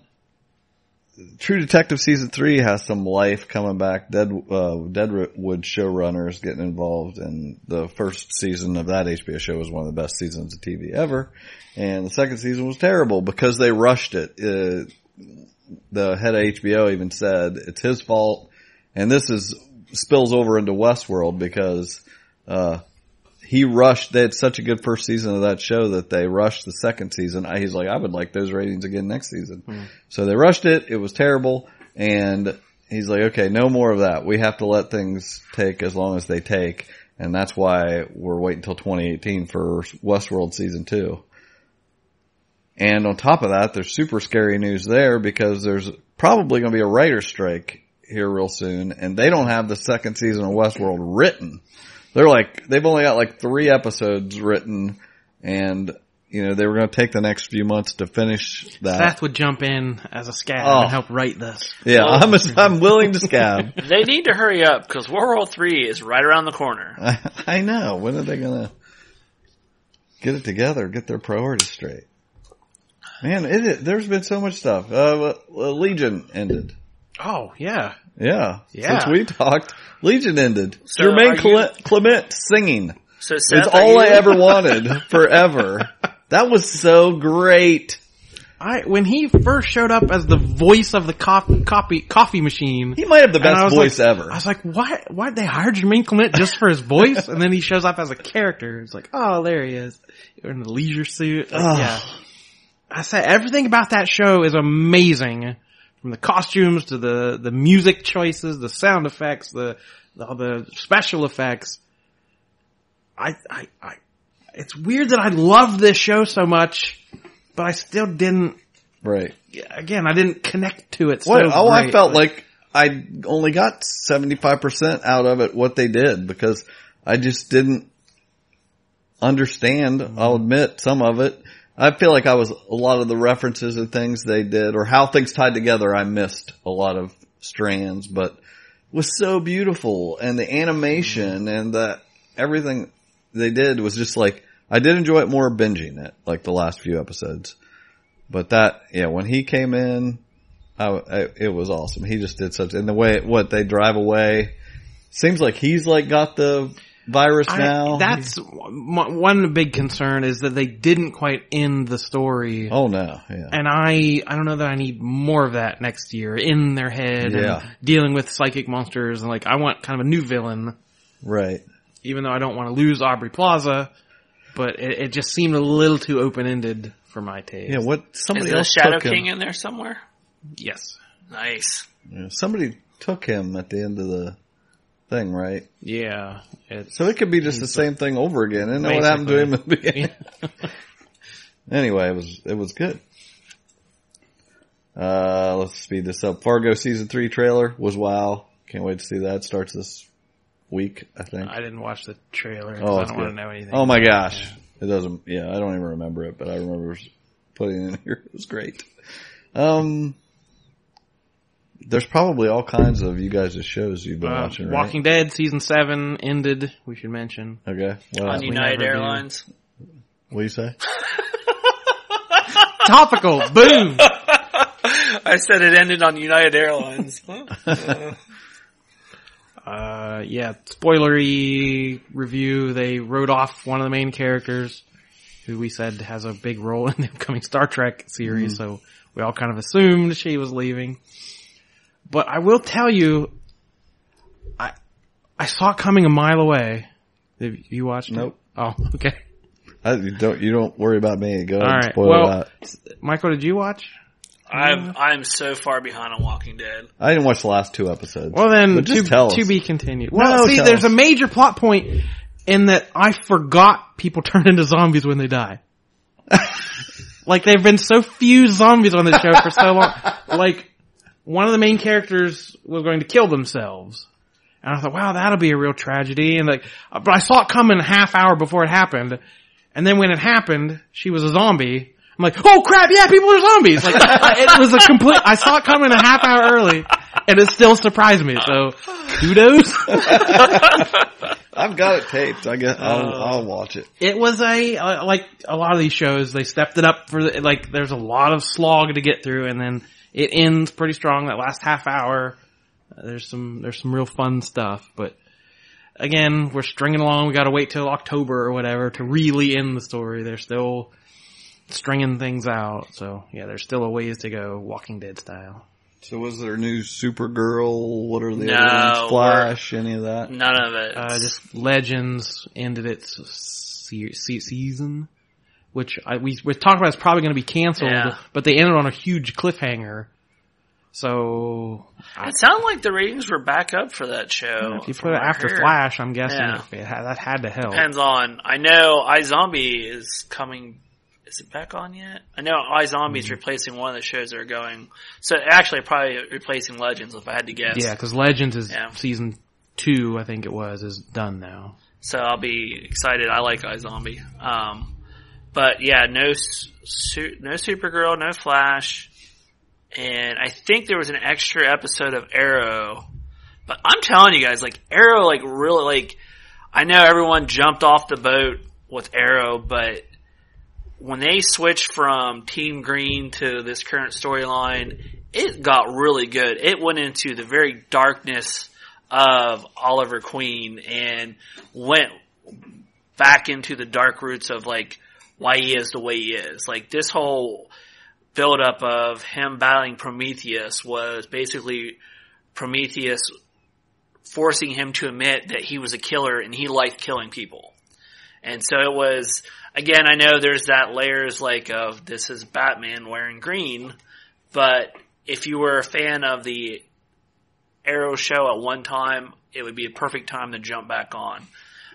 True Detective season three has some life coming back. Dead, uh, Deadwood showrunners getting involved, and the first season of that HBO show was one of the best seasons of TV ever. And the second season was terrible because they rushed it. Uh, the head of HBO even said it's his fault, and this is spills over into Westworld because uh, he rushed. They had such a good first season of that show that they rushed the second season. I, he's like, I would like those ratings again next season. Hmm. So they rushed it. It was terrible, and he's like, okay, no more of that. We have to let things take as long as they take, and that's why we're waiting until 2018 for Westworld season two. And on top of that, there's super scary news there because there's probably going to be a writer's strike here real soon, and they don't have the second season of Westworld written. They're like they've only got like three episodes written, and you know they were going to take the next few months to finish that. Seth would jump in as a scab Oh. and help write this. yeah, I'm a, I'm willing to scab. They need to hurry up because World War Three is right around the corner. I, I know. When are they gonna get it together? Get their priorities straight? Man, it, it there's been so much stuff. Uh, well, Legion ended. Oh yeah, Yeah. Yeah. Since we talked, Legion ended. So are Jermaine you- Clement, Clement singing. So It's Seth, are all I ever wanted forever. That was so great. I when he first showed up as the voice of the coffee copy coffee machine. He might have the best voice like- ever. I was like, why? Why would they hire Jermaine Clement just for his voice? and then he shows up as a character. It's like, oh, there he is, in the leisure suit. Like, yeah, I said everything about that show is amazing, from the costumes to the the music choices, the sound effects, the the, the special effects. I, I, I, it's weird that I love this show so much, but I still didn't. right. Again, I didn't connect to it. So What? oh, I great. felt like I only got 75% out of it, what they did, because I just didn't understand, I'll admit, some of it. I feel like I was, a lot of the references and things they did, or how things tied together, I missed a lot of strands, but it was so beautiful, and the animation and the, everything they did was just like, I did enjoy it more binging it, like the last few episodes. But that, yeah, when he came in, I, I, it was awesome. He just did such, and the way, what, they drive away, seems like he's like got the virus I- now. that's one one big concern is that they didn't quite end the story. oh no, yeah. And I, I don't know that I need more of that next year in their head Yeah. and dealing with psychic monsters and like I want kind of a new villain, Right. even though I don't want to lose Aubrey Plaza, but it, it just seemed a little too open ended for my taste. Yeah, What somebody the else Shadow King him. in there somewhere? Yes. Nice. Yeah, somebody took him at the end of the thing, right? Yeah. So it could be just the same thing over again. And know what happened to him at the beginning. anyway, it was, it was good. Uh, let's speed this up. Fargo season three trailer was wow. Can't wait to see that. Starts this week, I think. I didn't watch the trailer. Oh, I don't want to know anything. Oh my gosh. It doesn't, yeah, I don't even remember it, but I remember putting it in here. It was great. Um, there's probably all kinds of you guys' shows you've been Uh, watching, right? Walking Dead season seven ended. We should mention. Okay. Well, On United never do. Airlines. what do you say? Topical. Boom. I said it ended on United Airlines. Uh, yeah, spoilery review. They wrote off one of the main characters, who we said has a big role in the upcoming Star Trek series. So we all kind of assumed she was leaving. But I will tell you, I I saw it coming a mile away. Have you watched Nope. it? Oh, okay. I, you don't, you don't worry about me. Go ahead All and spoil Well, that. Michael, did you watch? I'm I'm so far behind on Walking Dead. I didn't watch the last two episodes. Well, then But just to, tell us. to be continued. Well, No, see, there's us. a major plot point in that I forgot people turn into zombies when they die. like there have been so few zombies on the show for so long. Like one of the main characters was going to kill themselves. And I thought, wow, that'll be a real tragedy. And like, but I saw it coming a half hour before it happened. And then when it happened, she was a zombie. I'm like, oh crap, yeah, people are zombies. Like, it was a complete, I saw it coming a half hour early and it still surprised me. So, kudos. I've got it taped. I guess I'll, Uh, I'll watch it. it was a, uh, like a lot of these shows, they stepped it up for the, like, there's a lot of slog to get through and then it ends pretty strong that last half hour. Uh, There's some, there's some real fun stuff, but again, we're stringing along. We gotta wait till October or whatever to really end the story. They're still stringing things out. So yeah, there's still a ways to go, Walking Dead style. So was there new Supergirl? What are the No, other ones? Flash? Any of that? None of it. Uh, just Legends ended its se- se- season, which I, we we talked about. is probably going to be canceled, Yeah. but they ended on a huge cliffhanger. So it sounded like the ratings were back up for that show. if you put it after heard. Flash, I'm guessing Yeah. it, that had to help. Depends on. I know iZombie is coming is it back on yet? I know iZombie is replacing one of the shows that are going. So actually, probably replacing Legends if I had to guess. Yeah, because Legends is Yeah. season two, I think it was, is done now. So I'll be excited. I like iZombie. Um, but yeah, no, su- no Supergirl, no Flash, and I think there was an extra episode of Arrow. But I'm telling you guys, like Arrow, like really, like I know everyone jumped off the boat with Arrow, but when they switched from Team Green to this current storyline, it got really good. It went into the very darkness of Oliver Queen and went back into the dark roots of like why he is the way he is. Like this whole build up of him battling Prometheus was basically Prometheus forcing him to admit that he was a killer and he liked killing people. And so it was, again, I know there's that layers like of this is Batman wearing green, but if you were a fan of the Arrow show at one time, it would be a perfect time to jump back on.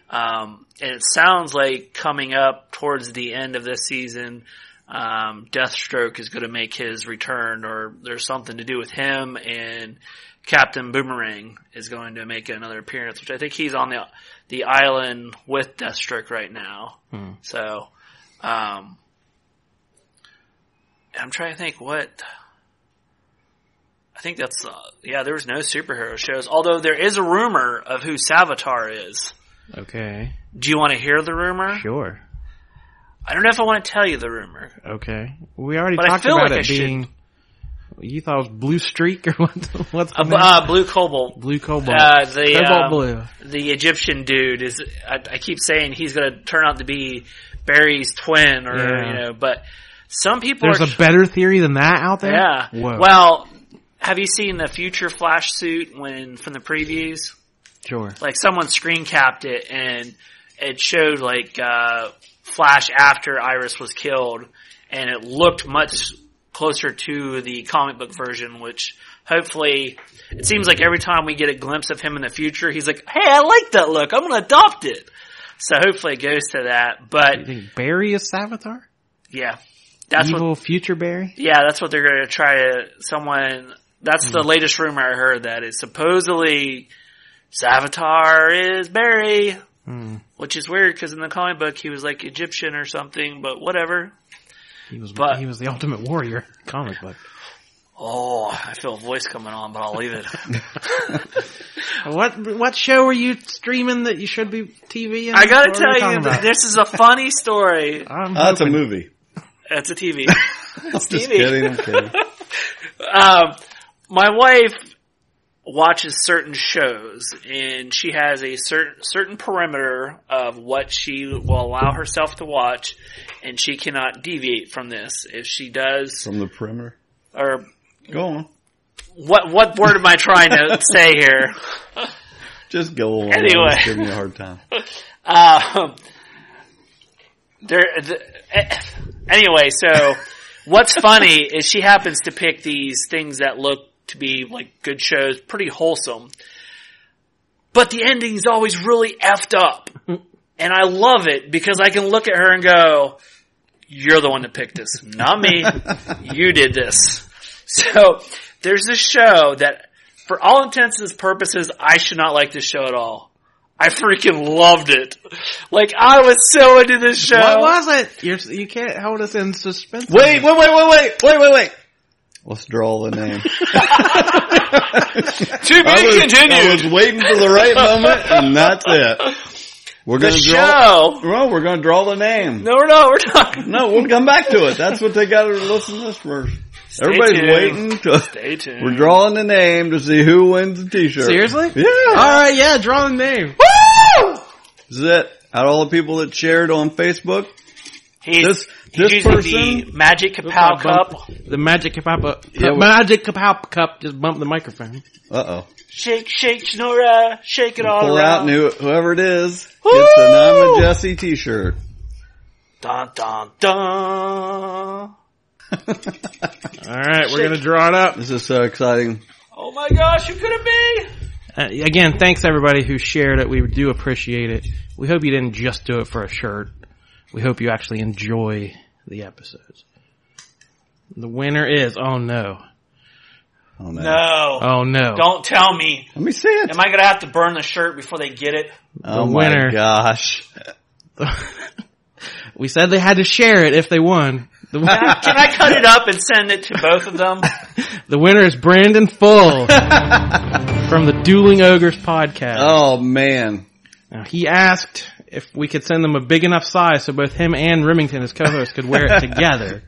Um, and it sounds like coming up towards the end of this season, um, Deathstroke is going to make his return, or there's something to do with him, and Captain Boomerang is going to make another appearance, which I think he's on the the island with Deathstroke right now. Hmm. So, um, I'm trying to think what. I think that's uh, yeah. There was no superhero shows, although there is a rumor of who Savitar is. Okay. Do you want to hear the rumor? Sure. I don't know if I want to tell you the rumor. Okay. We already But I talked feel about like it I should- being. You thought it was Blue Streak or what? What's the Uh, name? uh, Blue Cobalt. Blue Cobalt. Uh, the Cobalt um, Blue. the Egyptian dude is. I, I keep saying he's going to turn out to be Barry's twin, or Yeah. you know. But some people There's are. a better theory than that out there. yeah. Whoa. Well, have you seen the future Flash suit when from the previews? Sure. like someone screen capped it and it showed like uh flash after iris was killed and it looked much closer to the comic book version which hopefully it seems like every time we get a glimpse of him in the future he's like hey i like that look i'm gonna adopt it so hopefully it goes to that but You think Barry is Savitar? yeah that's what Evil future Barry? yeah, that's what they're going to try to. Someone. That's Hmm. the latest rumor I heard. That is supposedly Savitar is Barry, Hmm. which is weird because in the comic book he was like Egyptian or something. But whatever. He was But- he was the Ultimate Warrior comic book. Oh, I feel a voice coming on, but I'll leave it. What what show were you streaming that you should be TV? In? I got to What are we tell you, talking about? this is a funny story. I'm That's a movie. It's a TV. Just TV. kidding. I'm kidding. um, my wife watches certain shows and she has a certain certain perimeter of what she will allow herself to watch and she cannot deviate from this if she does From the perimeter. or Go on. what what word am i trying to say here Just go on. Anyway. Giving you a hard time. um there the, eh, anyway so what's funny is she happens to pick these things that look to be like good shows pretty wholesome but the ending's always really effed up and i love it because i can look at her and go you're the one that picked this not me you did this so there's this show that for all intents and purposes i should not like this show at all I freaking loved it. Like I was so into this show. What was it? You're, you can't hold us in suspense. Wait, wait, wait, wait, wait, wait, wait, wait. Let's draw the name. to be I was, continued. I was waiting for the right moment, and that's it. We're gonna draw. show. Well, we're gonna draw the name. No, we're not. We're not. No, we'll come back to it. That's what they got to listen to this first. Everybody's tuned. waiting to. Stay tuned. We're drawing the name to see who wins the T-shirt. Seriously? Yeah. All right, yeah, draw the name. This is it. Out of all the people that shared on Facebook, He, this he's this using person. the Magic Kapow cup. The magic kapow cup. Yeah, we- magic kapow cup just bumped the microphone. Uh oh. Shake, shake, Snora. Shake it all Pull around. out, and who- whoever it is gets an I'm a Jesse T-shirt. Dun, dun, dun. All right, we're gonna draw it up. This is so exciting. Oh my gosh, who could it be? Uh, again, thanks everybody who shared it. We do appreciate it. We hope you didn't just do it for a shirt. We hope you actually enjoy the episodes. The winner is, oh no. Oh no. No. Oh no. Don't tell me. Let me see it. Am I gonna have to burn the shirt before they get it? oh The my winner. gosh. we said they had to share it if they won. The, Can I cut it up and send it to both of them? the winner is Brandon Full from the Dueling Ogres podcast. Oh man. Now, he asked if we could send them a big enough size so both him and Remington, his co-host, could wear it together.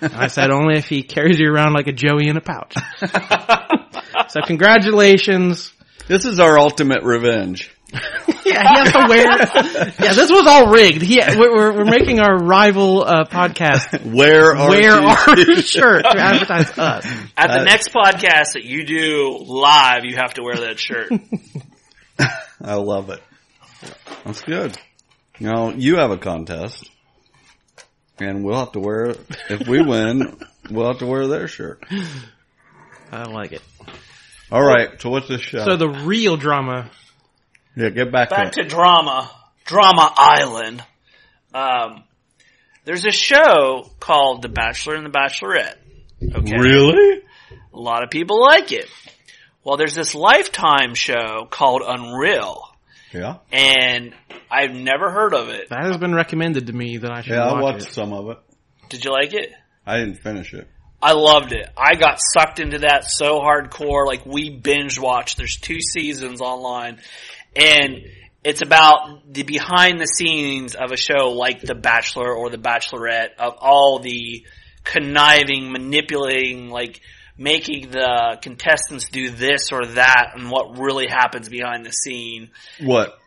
And I said only if he carries you around like a Joey in a pouch. so congratulations. This is our ultimate revenge. Yeah, he has to wear. Yeah, this was all rigged. He, we're, we're, we're making our rival uh, podcast Where are wear our shirt to advertise us. At the Uh, next podcast that you do live, you have to wear that shirt. I love it. That's good. Now you have a contest, and we'll have to wear it. If we win, we'll have to wear their shirt. I like it. All right. So what's this show? So the real drama. yeah, get back, Back to to drama, Drama Island. Um, there's a show called The Bachelor and the Bachelorette. Okay. Really? A lot of people like it. Well, there's this Lifetime show called Unreal, Yeah. and I've never heard of it. That has been recommended to me that I should Yeah, I watched it. some of it. Did you like it? I didn't finish it. I loved it. I got sucked into that so hardcore. Like we binge watched. There's two seasons online, and it's about the behind the scenes of a show like The Bachelor or The Bachelorette of all the conniving, manipulating, like making the contestants do this or that, and what really happens behind the scene. What?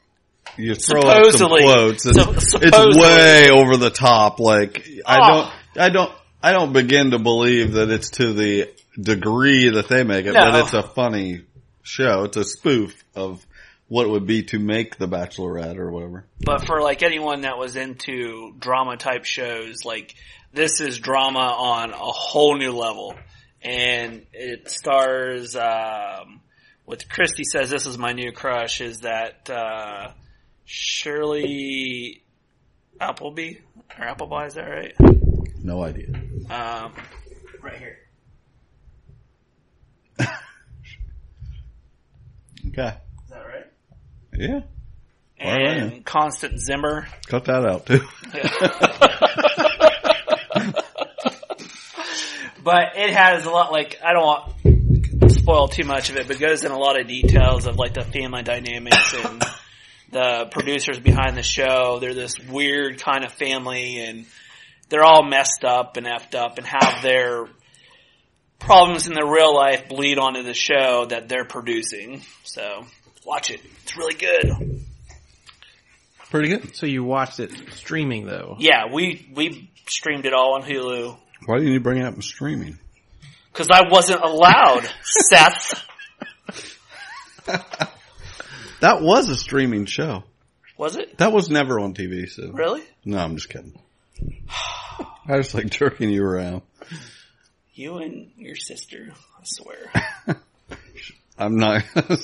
You throw Supposedly. quotes. It's, Sup- it's way over the top. Like I Oh. don't, I don't, I don't begin to believe that it's to the degree that they make it, No. but it's a funny show. It's a spoof of what it would be to make The Bachelorette or whatever. But for like anyone that was into drama type shows, like this is drama on a whole new level. And it stars, um, what Christy says this is my new crush is that, uh, Shiri Appleby or Appleby, is that right? No idea. Um, right here. Okay. Is that right? Yeah. All right. And Constance Zimmer. Cut that out too. but it has a lot like I don't want to spoil too much of it, but it goes in a lot of details of like the family dynamics and the producers behind the show. They're this weird kind of family and they're all messed up and effed up and have their problems in their real life bleed onto the show that they're producing. So watch it. It's really good. Pretty good. So you watched it streaming though. Yeah, we we streamed it all on Hulu Why didn't you bring it up in streaming? because I wasn't allowed, Seth. That was a streaming show. Was it That was never on TV. So really? no, I'm just kidding. I just like jerking you around. You and your sister, I swear. I'm not. I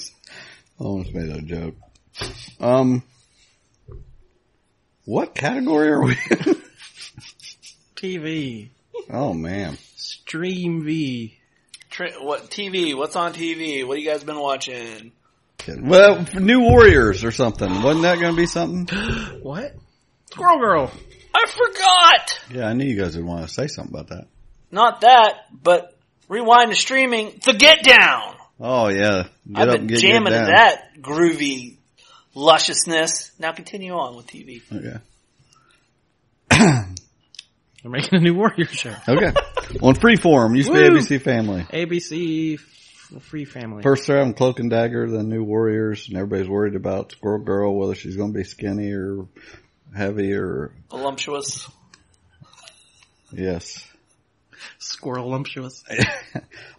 almost made a joke. Um, what category are we in? TV. Oh man, Stream V. Tri- what TV? What's on TV? What you guys been watching? Well, New Warriors or something. Wasn't that going to be something? What? Squirrel Girl. I forgot. Yeah, I knew you guys would want to say something about that. Not that, but rewind to streaming. The Get Down. Oh yeah, get I've been get, jamming get to that groovy lusciousness. Now continue on with TV. Okay. They're making a new Warrior show. Okay. On Freeform, used to be Woo! ABC Family. ABC f- Free Family. First they're having Cloak and Dagger, then New Warriors, and everybody's worried about Squirrel Girl, whether she's going to be skinny or heavy or Voluptuous. yes. Squirrel Lumptuous.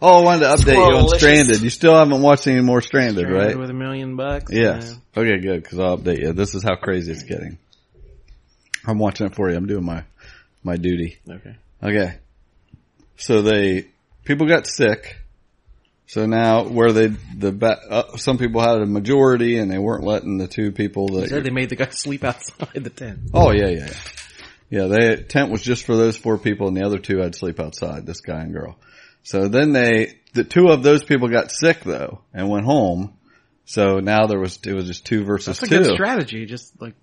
Oh, I wanted to update you on Squirrelicious. Stranded. You still haven't watched any more Stranded, right? With a million bucks. Yes. Okay, good, because I'll update you. This is how crazy it's getting. I'm watching it for you. I'm doing my, my duty. Okay. Okay. So they, people got sick. So now where they, the, ba- uh, some people had a majority and they weren't letting the two people that, they made the guy sleep outside the tent. oh yeah, yeah, yeah. Yeah, they tent was just for those four people, and the other two had to sleep outside. This guy and girl. So then they, the two of those people got sick though, and went home. So now there was it was just two versus That's a two. good strategy. Just like,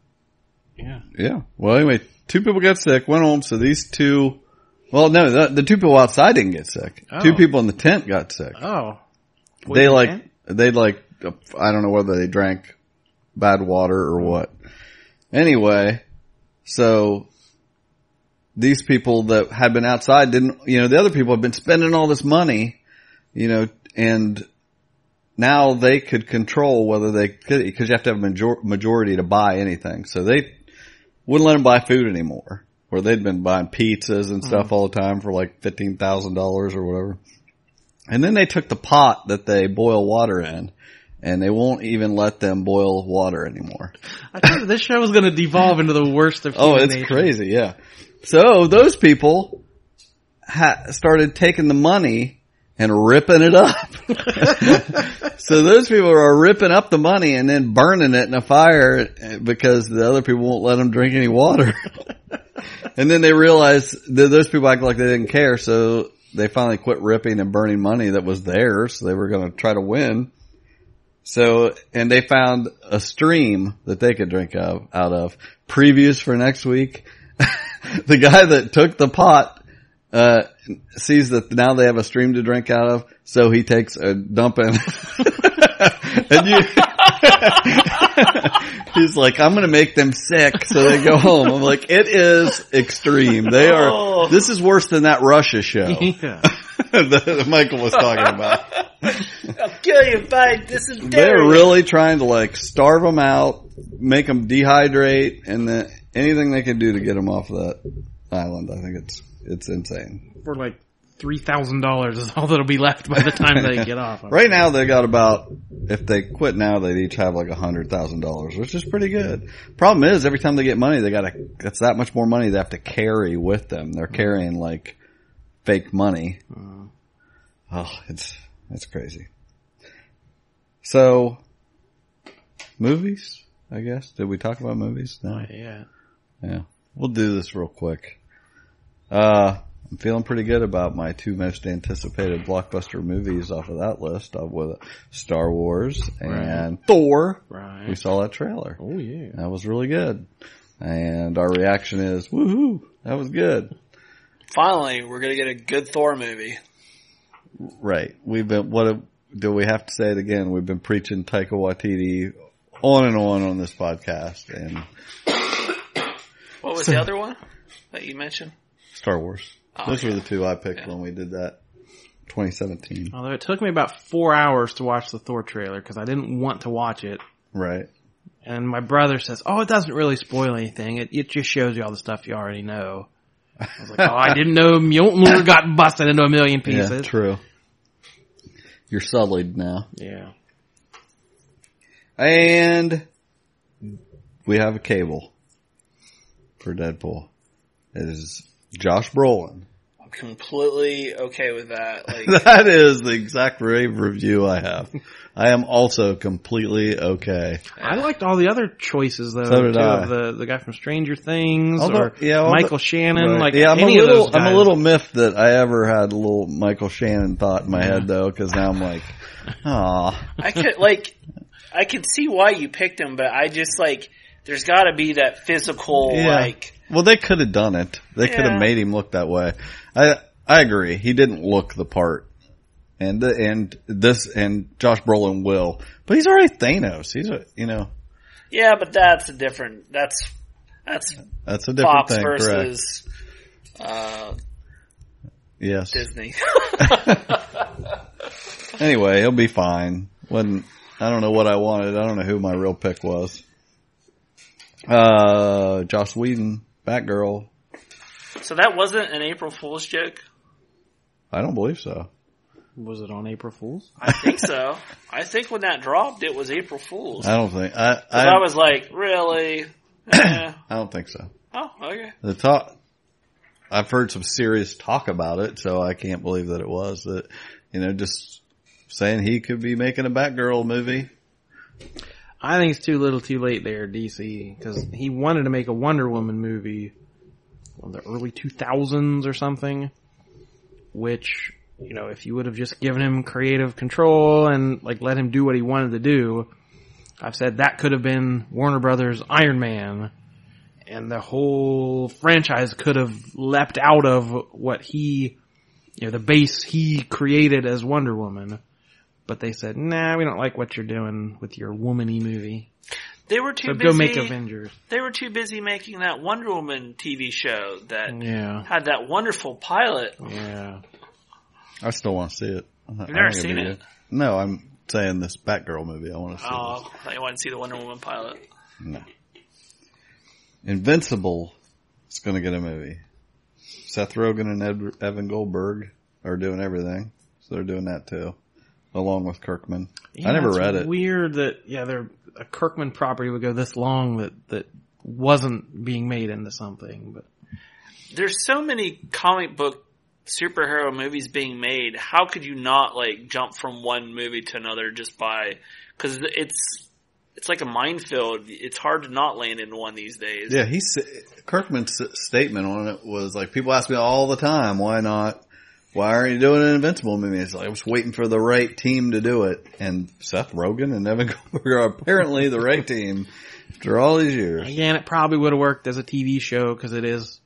yeah. Yeah. Well, anyway, two people got sick, went home. So these two, well, no, the, the two people outside didn't get sick. Oh. Two people in the tent got sick. Oh. they Poison like they like I don't know whether they drank bad water or what. Anyway, so these people that had been outside didn't, you know, the other people had been spending all this money, you know, and now they could control whether they could, because you have to have a major, majority to buy anything. So they wouldn't let them buy food anymore. Where they'd been buying pizzas and stuff mm-hmm. all the time for like fifteen thousand dollars or whatever. And then they took the pot that they boil water in, and they won't even let them boil water anymore. I thought this show was going to devolve into the worst of Oh, it's nature. crazy, yeah. So those people ha- started taking the money and ripping it up. so those people are ripping up the money and then burning it in a fire because the other people won't let them drink any water. and then they realize that those people act like they didn't care, so they finally quit ripping and burning money that was theirs. So they were going to try to win. So, and they found a stream that they could drink of, out of. Previews for next week. the guy that took the pot, uh, sees that now they have a stream to drink out of, so he takes a dump in. and you, he's like, I'm gonna make them sick so they go home. I'm like, it is extreme. They are, Oh. this is worse than that Russia show yeah. that Michael was talking about. I'll kill you by dysentery. They're really trying to like starve them out, make them dehydrate, and then anything they can do to get them off that island. I think it's it's insane. For like $3,000 is all that'll be left by the time they get off. Right now they got about if they quit now they'd each have like a hundred thousand dollars, which is pretty good. Problem is every time they get money they gotta that's that much more money they have to carry with them. They're mm-hmm. carrying like fake money. Oh, it's it's crazy. So movies, I guess. Did we talk about movies? No. Yeah. Yeah. We'll do this real quick. Uh, I'm feeling pretty good about my two most anticipated blockbuster movies off of that list of with Star Wars and Thor. Right. We saw that trailer. Oh yeah. That was really good. And our reaction is, woohoo, that was good. Finally, we're gonna get a good Thor movie. Right. We've been, what do we have to say it again? We've been preaching Taika Waititi on and on on this podcast and What was the other one that you mentioned? Star Wars. Oh, Those yeah. were the two I picked Yeah. when we did that 2017. Although it took me about four hours to watch the Thor trailer because I didn't want to watch it. Right. And my brother says, "Oh, it doesn't really spoil anything. It it just shows you all the stuff you already know." I was like, "Oh, I didn't know Mjolnir got busted into a million Yeah, pieces." true. You're sullied now. Yeah. And we have a cable for Deadpool. It is Josh Brolin. I'm completely okay with that. Like, That is the exact rave review I have. I am also completely okay. I liked all the other choices though. So did too, I. of The the guy from Stranger Things Although- or yeah, although- Michael Shannon. Right. Like yeah, I'm a any of little, those I'm a little miffed that I ever had a little Michael Shannon thought in my head though, cause now I'm like, aw. I could like, I could see why you picked him, but I just like, there's got to be that physical Yeah. like. Well, they could have done it. They could have made him look that way. I I agree. He didn't look the part, and the, and this and Josh Brolin will, but he's already Thanos. He's a you know Yeah, but that's a different. That's that's that's a different Fox thing. Correct? versus uh, Yes. Disney. Anyway, he'll be fine. When I don't know what I wanted. I don't know who my real pick was. Uh, Joss Whedon, Batgirl. so that wasn't an April Fool's joke. I don't believe so. Was it on April Fools? I think so. I think when that dropped, it was April Fool's. I don't think I. 'Cause I, I was like, really? Eh. I don't think so. oh, okay. The talk, I've heard some serious talk about it, so I can't believe that it was that, you know, just saying he could be making a Batgirl movie. I think it's too little, too late there, DC, because he wanted to make a Wonder Woman movie in the early 2000s or something, which, you know, if you would have just given him creative control and like let him do what he wanted to do, I've said that could have been Warner Brothers Iron Man and the whole franchise could have leapt out of what he, you know, the base he created as Wonder Woman. But they said, nah, we don't like what you're doing with your womany movie. They were too So busy. go make Avengers. They were too busy making that Wonder Woman TV show that Yeah. had that wonderful pilot. Yeah. I still want to see it. I never think it'd seen it? No, I'm saying this Batgirl movie. I want to see Oh, I thought you wanted to see the Wonder Woman pilot. No. Invincible is going to get a movie. Seth Rogen and Ed, Evan Goldberg are doing everything, so they're doing that too, along with Kirkman. Yeah, I never it's read it. Weird that yeah, they're a Kirkman property would go this long that that wasn't being made into something. But There's so many comic book superhero movies being made. How could you not like jump from one movie to another just by because it's it's like a minefield. It's hard to not land in one these days. Yeah, he sa- Kirkman's statement on it was like, people ask me all the time, why not? Why aren't you doing an Invincible movie? It's like, I was waiting for the right team to do it. And Seth Rogen and Evan Goldberg are apparently the right team after all these years. again, it probably would have worked as a TV show because it is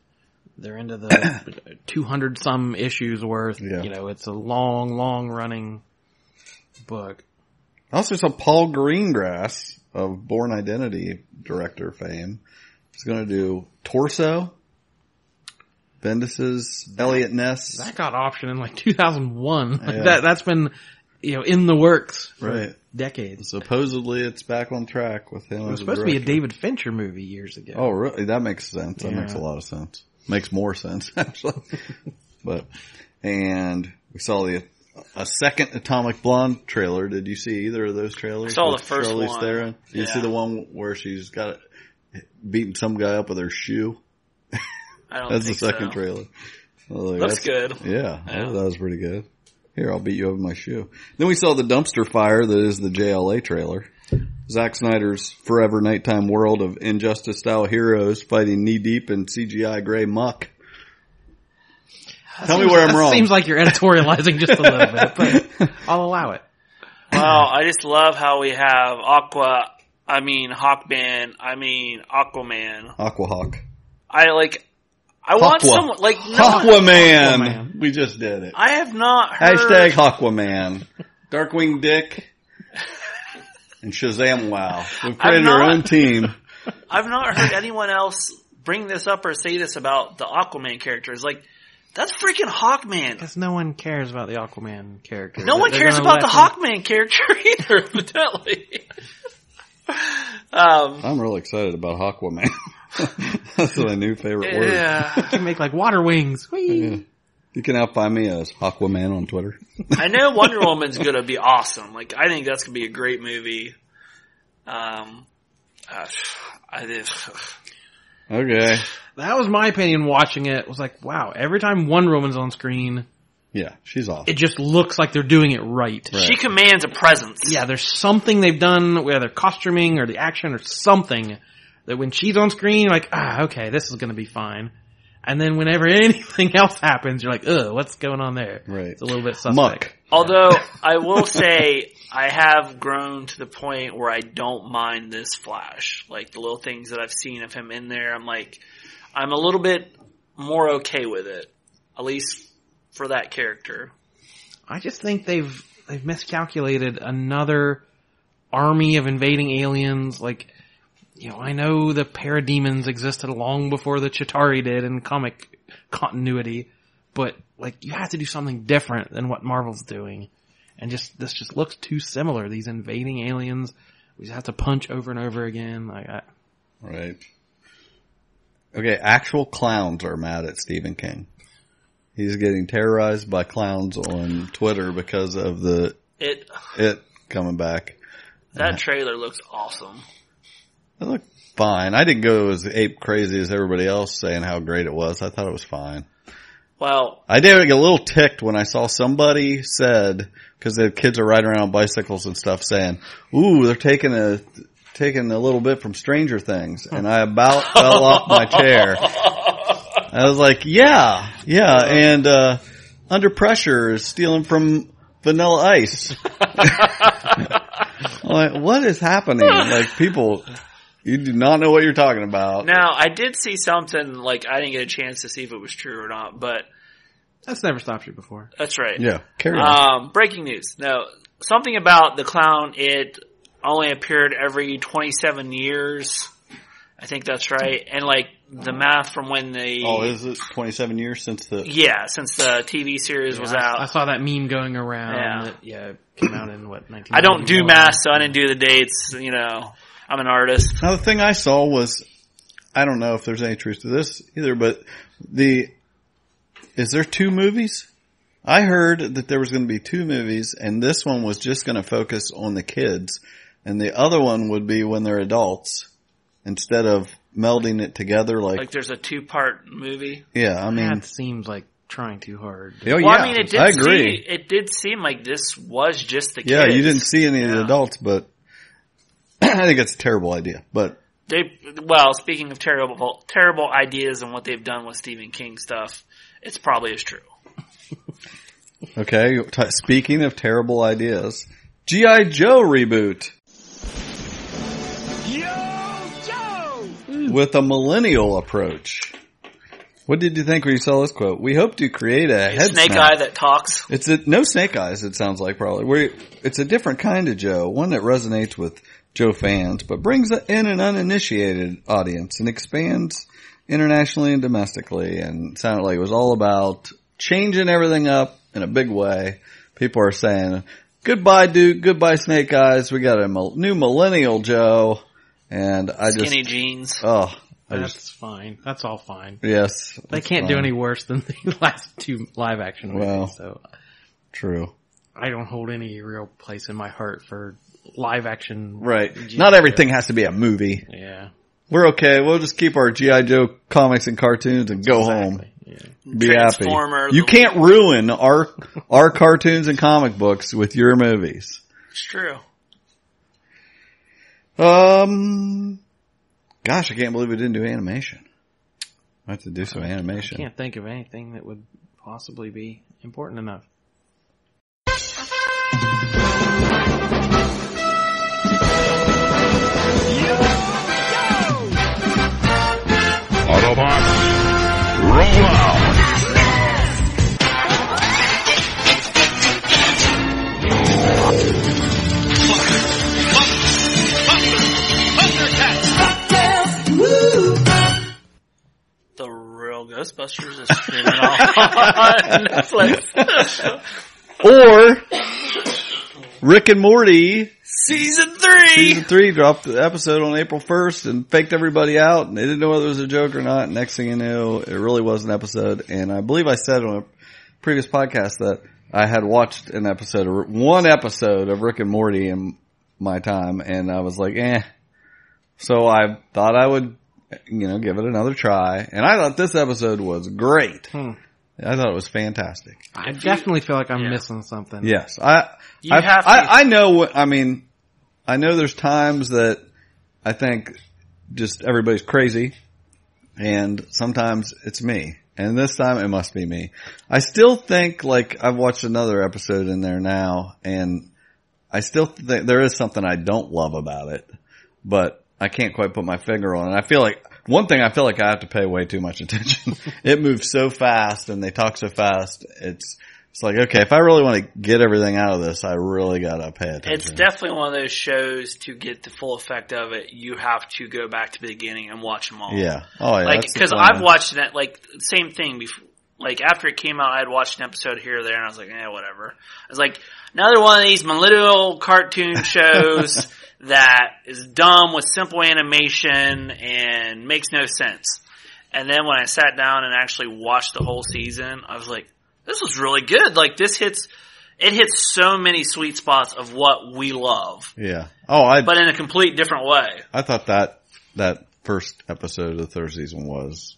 they're into the 200 some issues worth. Yeah. You know, it's a long, long running book. I also saw Paul Greengrass of Bourne Identity director fame is going to do Torso, Bendis's Eliot Ness. That got optioned in like 2001. Like Yeah. that that's been you know in the works for Right. decades. Supposedly it's back on track with him. It was supposed to be a. David Fincher movie years ago. Oh, really? That makes sense. That Yeah. makes a lot of sense. Makes more sense actually. but and we saw the a second Atomic Blonde trailer. Did you see either of those trailers? I saw the first Charlize one. Theron? Did you see the one where she's got beating some guy up with her shoe? I don't That's the second so. trailer. Like, Looks that's- good. Yeah, Yeah. That, that was pretty good. Here, I'll beat you over my shoe. Then we saw the dumpster fire that is the JLA trailer. Zack Snyder's forever nighttime world of injustice style heroes fighting knee deep in CGI gray muck. Tell me where I'm wrong. Seems like you're editorializing just a little bit, but I'll allow it. Well, I just love how we have Aqua. I mean Hawkman. I mean Aquaman. Aquahawk. I like. I want Hawkwa. someone like no one- Hawkwaman. Hawkwaman. We just did it. I have not heard. Hashtag Hawkwaman. Darkwing Dick. And Shazam Wow. We've created our own team. I've not heard anyone else bring this up or say this about the Aquaman characters. Like that's freaking Hawkman. Because no one cares about the Aquaman character. No one They're cares about the let him- Hawkman character either, evidently. um, I'm really excited about Hawkwaman. That's my new favorite word. yeah. You can make like water wings. Whee! Yeah. You can now find me as Aquaman on Twitter. I know Wonder Woman's gonna be awesome. Like I think that's gonna be a great movie. Um, uh, I did. Okay. That was my opinion watching it. Was like, wow, every time Wonder Woman's on screen, Yeah, she's awesome. it just looks like they're doing it right. She commands a presence. Yeah, there's something they've done, whether costuming or the action or something, that when she's on screen, you're like, ah, okay, this is gonna be fine. And then whenever anything else happens, you're like, ugh, what's going on there? Right. It's a little bit suspect. Muck. Although I will say I have grown to the point where I don't mind this Flash. Like the little things that I've seen of him in there, I'm like, I'm a little bit more okay with it. At least for that character. I just think they've they've miscalculated another army of invading aliens. Like, you know, I know the parademons existed long before the Chitauri did in comic continuity, but like you have to do something different than what Marvel's doing. And just this just looks too similar. These invading aliens, we just have to punch over and over again. Like, I, Right. Okay, actual clowns are mad at Stephen King. He's getting terrorized by clowns on Twitter because of the It it coming back. that trailer looks awesome. It looked fine. I didn't go as ape crazy as everybody else saying how great it was. I thought it was fine. Well, I did get a little ticked when I saw somebody said, cause the kids are riding around on bicycles and stuff saying, ooh, they're taking a, taking a little bit from Stranger Things. And I about fell off my chair. I was like, yeah, yeah, and uh, under pressure is stealing from Vanilla Ice. I'm like, what is happening? Like people, you do not know what you're talking about. Now, I did see something, like, I didn't get a chance to see if it was true or not, but That's never stopped you before. that's right. Yeah, carry on. Um, breaking news. No, something about the clown, it only appeared every 27 years. I think that's right. And like the math from when the, oh, is it 27 years since the? yeah, since the TV series was I, out. I saw that meme going around. Yeah. That, yeah, it came out in what 19. I don't do math, so I didn't do the dates, you know. I'm an artist. Now the thing I saw was, I don't know if there's any truth to this either, but the, is there two movies? I heard that there was going to be two movies and this one was just going to focus on the kids and the other one would be when they're adults instead of melding it together like, Like there's a two part movie. yeah, I mean, That seems like trying too hard. oh Well, yeah, I mean, it did I agree. See, it did seem like this was just the kids. yeah, you didn't see any of the adults, but I think it's a terrible idea, but They well, speaking of terrible terrible ideas and what they've done with Stephen King stuff, it's probably as true. Okay, t- speaking of terrible ideas, G.I. Joe reboot. With a millennial approach. What did you think when you saw this quote? We hope to create a, A head snake snap. eye that talks. It's a, no snake eyes, it sounds like probably. we it's a different kind of Joe, one that resonates with Joe fans, but brings in an uninitiated audience and expands internationally and domestically and sounded like it was all about changing everything up in a big way. People are saying, goodbye Duke, goodbye Snake Eyes, we got a new millennial Joe, and I just, Skinny jeans. oh, I That's just, fine. That's all fine. yes. They can't do any worse than the last two live action movies. Well. so True. I don't hold any real place in my heart for live action. Right. G.I. Not Joe. everything has to be a movie. Yeah. We're okay. We'll just keep our GI Joe comics and cartoons and go home. Yeah. Be happy. Transformer, You the- can't ruin our our cartoons and comic books with your movies. It's true. Um, gosh, I can't believe we didn't do animation. I have to do some animation. Can't think of anything that would possibly be important enough. Autobots, roll out! The real Ghostbusters is streaming on Netflix. Or Rick and Morty Season three. season three dropped the episode on April first and faked everybody out, and they didn't know whether it was a joke or not. Next thing you know, it really was an episode. And I believe I said on a previous podcast that I had watched an episode, of, one episode of Rick and Morty in my time, and I was like, eh. So I thought I would, you know, give it another try, and I thought this episode was great. Hmm. I thought it was fantastic. I definitely feel like I'm Yeah. missing something. Yes, I. You I, have to- I, I know. what I mean, I know there's times that I think just everybody's crazy, and sometimes it's me. And this time it must be me. I still think like I've watched another episode in there now, and I still think there is something I don't love about it, but I can't quite put my finger on it. I feel like one thing I feel like I have to pay way too much attention. it moves so fast and they talk so fast. It's it's like okay, if I really want to get everything out of this, I really gotta pay attention. It's definitely one of those shows to get the full effect of it. You have to go back to the beginning and watch them all. yeah. Oh yeah. like because. I've watched that like same thing before. Like after it came out, I had watched an episode here or there, and I was like, eh, whatever. I was like, another one of these millennial cartoon shows that is dumb with simple animation and makes no sense. And then when I sat down and actually watched the whole season, I was like, this was really good. Like this hits, it hits so many sweet spots of what we love, Yeah. Oh, I but in a complete different way. I thought that that first episode of the third season was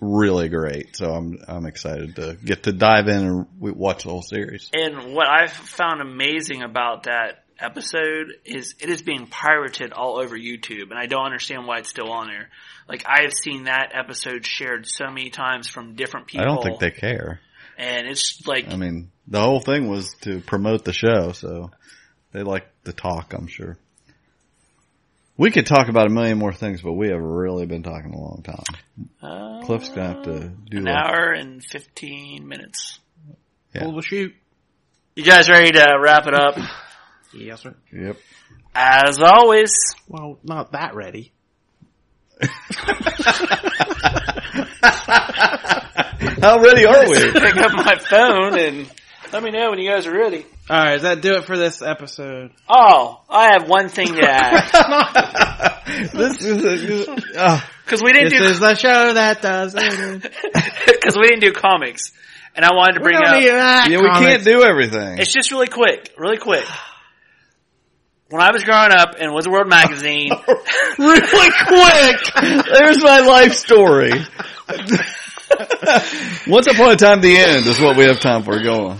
really great. So I'm I'm excited to get to dive in and watch the whole series. And what I've found amazing about that episode is it is being pirated all over YouTube, and I don't understand why it's still on there. Like I have seen that episode shared so many times from different people. I don't think they care. and it's like I mean, the whole thing was to promote the show, so they like to talk, I'm sure. We could talk about a million more things, but we have really been talking a long time. uh, Cliff's gonna have to do an like- hour and fifteen minutes. Yeah. Pull the shoot. You guys ready to wrap it up? Yes, sir. Yep. As always, Well, not that ready. How ready are we? pick up my phone and let me know when you guys are ready. All right, does that do it for this episode? Oh, I have one thing to add this is a, uh, because we didn't This do is the show that does it. because we didn't do comics, and I wanted to We bring don't up. need that yeah, we can't do everything. It's just really quick, really quick. When I was growing up in Wizard World magazine, really quick. There's my life story. Once upon a time, the end is what we have time for. Go on.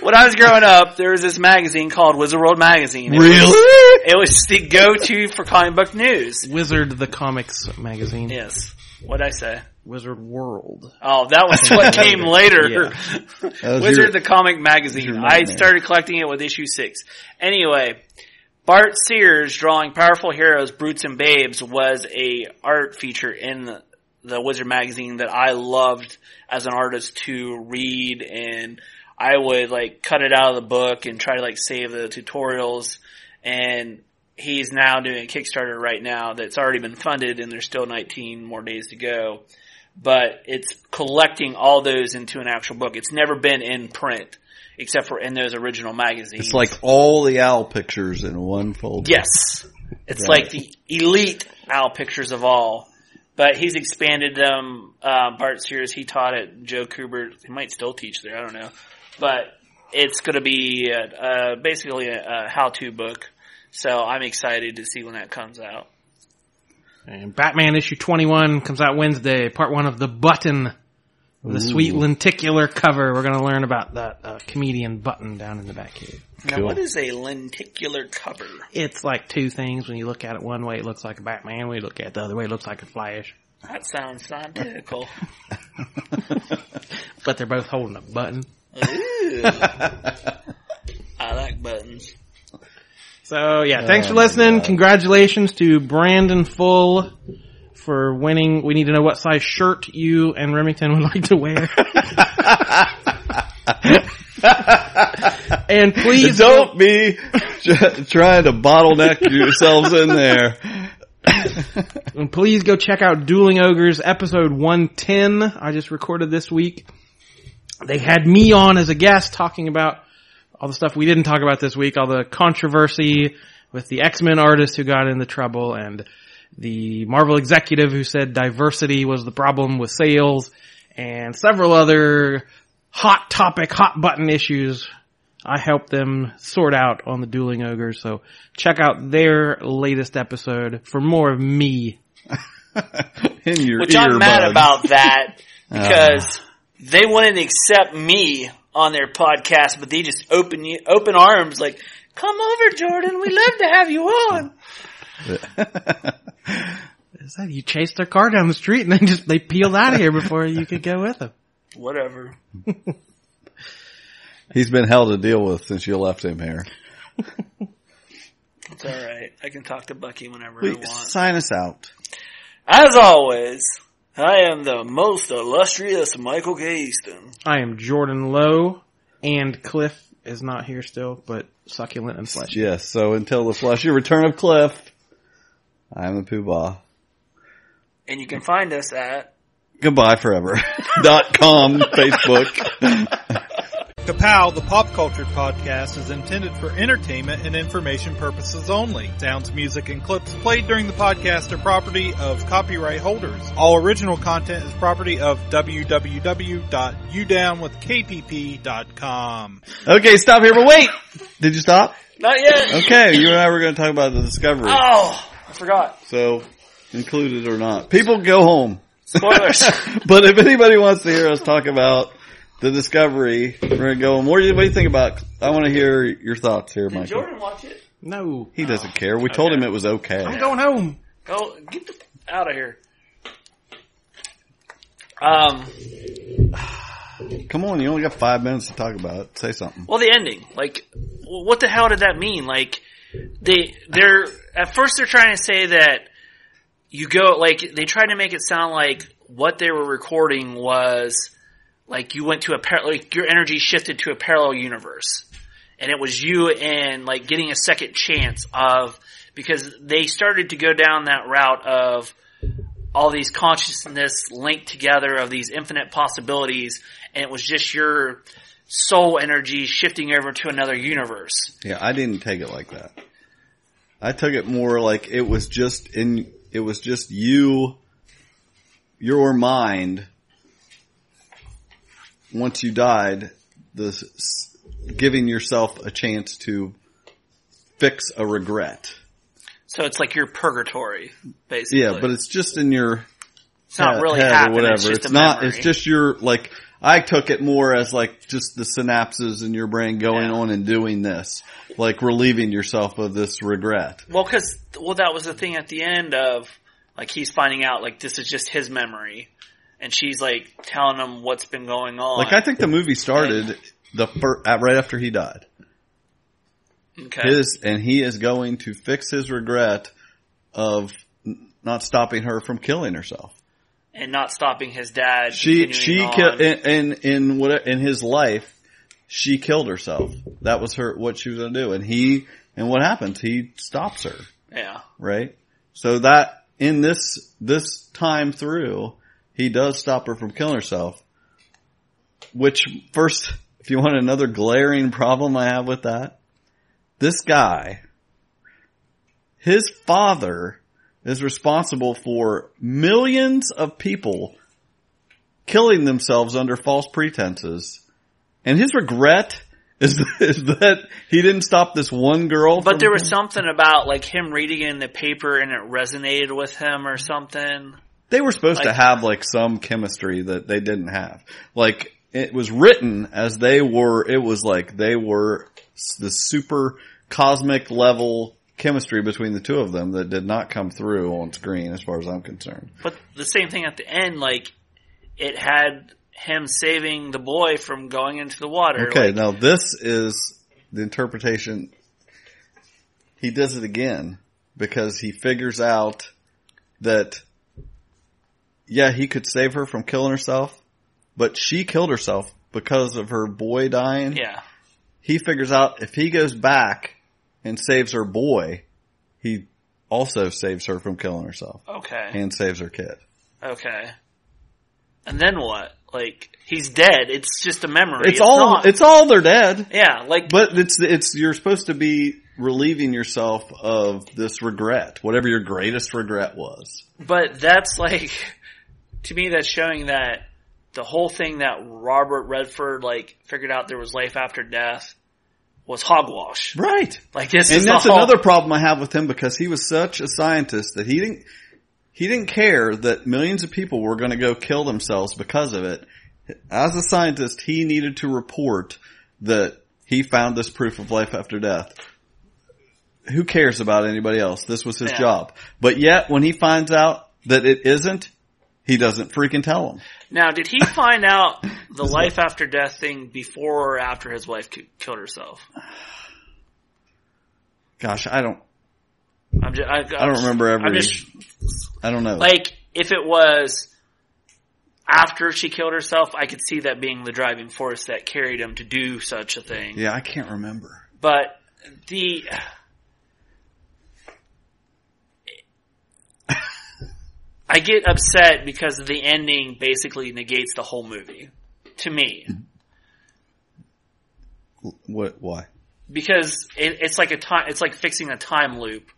when I was growing up, there was this magazine called Wizard World magazine. It Really? Was, it was the go-to for comic book news. Wizard the Comics magazine. Yes. What'd I say? Wizard World. Oh, that was what came later. Yeah. Wizard your- the Comic Magazine. I started collecting it with issue six. Anyway, Bart Sears drawing powerful heroes, brutes and babes was a art feature in the, the Wizard magazine that I loved as an artist to read and I would like cut it out of the book and try to like save the tutorials and he's now doing a Kickstarter right now that's already been funded and there's still 19 more days to go but it's collecting all those into an actual book. It's never been in print except for in those original magazines. It's like all the owl pictures in one folder. yes, it's Right. like the elite owl pictures of all. But he's expanded them. Uh, Bart Sears, he taught at Joe Kubert. He might still teach there. I don't know. But it's going to be uh uh, basically a, a how-to book. So I'm excited to see when that comes out. And Batman issue 21 comes out Wednesday, part one of The Button. The a sweet lenticular cover. We're gonna learn about that uh, comedian Button down in the back cave. Now, Cool. what is a lenticular cover? It's like two things. When you look at it one way, it looks like a Batman. When you look at it the other way, it looks like a Flash. That sounds scientifical. But they're both holding a button. Ooh. I like buttons. So yeah, thanks Oh for listening. Congratulations to Brandon Full for winning. We need to know what size shirt you and Remington would like to wear. and please Don't be trying to bottleneck yourselves in there. And please go check out Dueling Ogres episode 110. I just recorded this week. They had me on as a guest talking about all the stuff we didn't talk about this week, all the controversy with the X-Men artist who got into trouble and the Marvel executive who said diversity was the problem with sales and several other hot topic, hot button issues. I helped them sort out on the Dueling Ogres. So check out their latest episode for more of me. In your Which I'm mad earbuds. about that ah. because they wouldn't accept me on their podcast, but they just open you, open arms like, come over, Jordan. We love to have you on. Is that you chased their car down the street and then just they peeled out of here before you could go with them? Whatever. He's been hell to deal with since you left him here. It's alright. I can talk to Bucky whenever I Please want. sign us out. As always, I am the most illustrious Michael K. Easton. I am Jordan Lowe and Cliff is not here still, but succulent and fleshy. Yes, so until the fleshy return of Cliff, I'm the Poobah. And you can find us at Goodbye forever. dot com, Facebook. Kapow, the pop culture podcast, is intended for entertainment and information purposes only. Sounds, music, and clips played during the podcast are property of copyright holders. All original content is property of www.udownwithkpp.com. Okay, stop here, but wait! Did you stop? Not yet. Okay, you and I were going to talk about the discovery. Oh, I forgot. So, included or not. People go home. Spoilers. but if anybody wants to hear us talk about the Discovery. We're gonna go. What do you, what do you think about? I want to hear your thoughts here, Did Michael. Jordan watch it? No. He doesn't care. We told Okay. him it was okay. I'm going home. Go get the out of here. Um. Come on, you only got five minutes to talk about it. Say something. Well, the ending. Like, what the hell did that mean? Like, they they're at first they're trying to say that you go like they tried to make it sound like what they were recording was like you went to a par- like your energy shifted to a parallel universe, and it was you and like getting a second chance of because they started to go down that route of all these consciousness linked together of these infinite possibilities, and it was just your soul energy shifting over to another universe. Yeah, I didn't take it like that. I took it more like it was just in, it was just you, your mind, once you died, this, giving yourself a chance to fix a regret. So it's like your purgatory, basically. Yeah, but it's just in your It's not head- really head happening, or whatever. it's just a not. memory. It's just your like. I took it more as like just the synapses in your brain going on and doing this, like relieving yourself of this regret. Well, because well, that was the thing at the end of like he's finding out like this is just his memory, and she's like telling him what's been going on. Like I think the movie started the fir- uh, right after he died. Okay. His and he is going to fix his regret of n- not stopping her from killing herself. and not stopping his dad. She she killed in, in in what in his life. She killed herself. That was her what she was going to do, and he and what happens? He stops her. Yeah. right? So that in this this time through, he does stop her from killing herself. Which first, if you want another glaring problem I have with that, this guy, his father is responsible for millions of people killing themselves under false pretenses, and his regret is, is that he didn't stop this one girl. But there was something about like him reading it in the paper and it resonated with him or something. They were supposed to have like some chemistry that they didn't have. Like it was written as they were, it was like they were the super cosmic level chemistry between the two of them that did not come through on screen as far as I'm concerned. But the same thing at the end, like it had him saving the boy from going into the water. Okay, Like, now this is the interpretation. He does it again because he figures out that, yeah, he could save her from killing herself, but she killed herself because of her boy dying. yeah. He figures out if he goes back and saves her boy, he also saves her from killing herself Okay. and saves her kid. Okay. And then what? Like he's dead. It's just a memory. It's, all, not- it's all they're dead. yeah. Like But it's it's you're supposed to be relieving yourself of this regret, whatever your greatest regret was. But that's like, to me, that's showing that the whole thing that Robert Redford like figured out there was life after death was hogwash. Right. Like this And is that's another problem I have with him because he was such a scientist that he didn't he didn't care that millions of people were going to go kill themselves because of it. As a scientist, he needed to report that he found this proof of life after death. Who cares about anybody else? This was his Yeah. job. But yet, when he finds out that it isn't, he doesn't freaking tell them. Now, did he find out the life after death thing before or after his wife killed herself? Gosh, I don't, I'm just, I, I don't remember every, I'm just I don't know. like if it was after she killed herself, I could see that being the driving force that carried him to do such a thing. yeah, I can't remember. But the I get upset because the ending basically negates the whole movie to me What, why? because it, it's like a time it's like fixing a time loop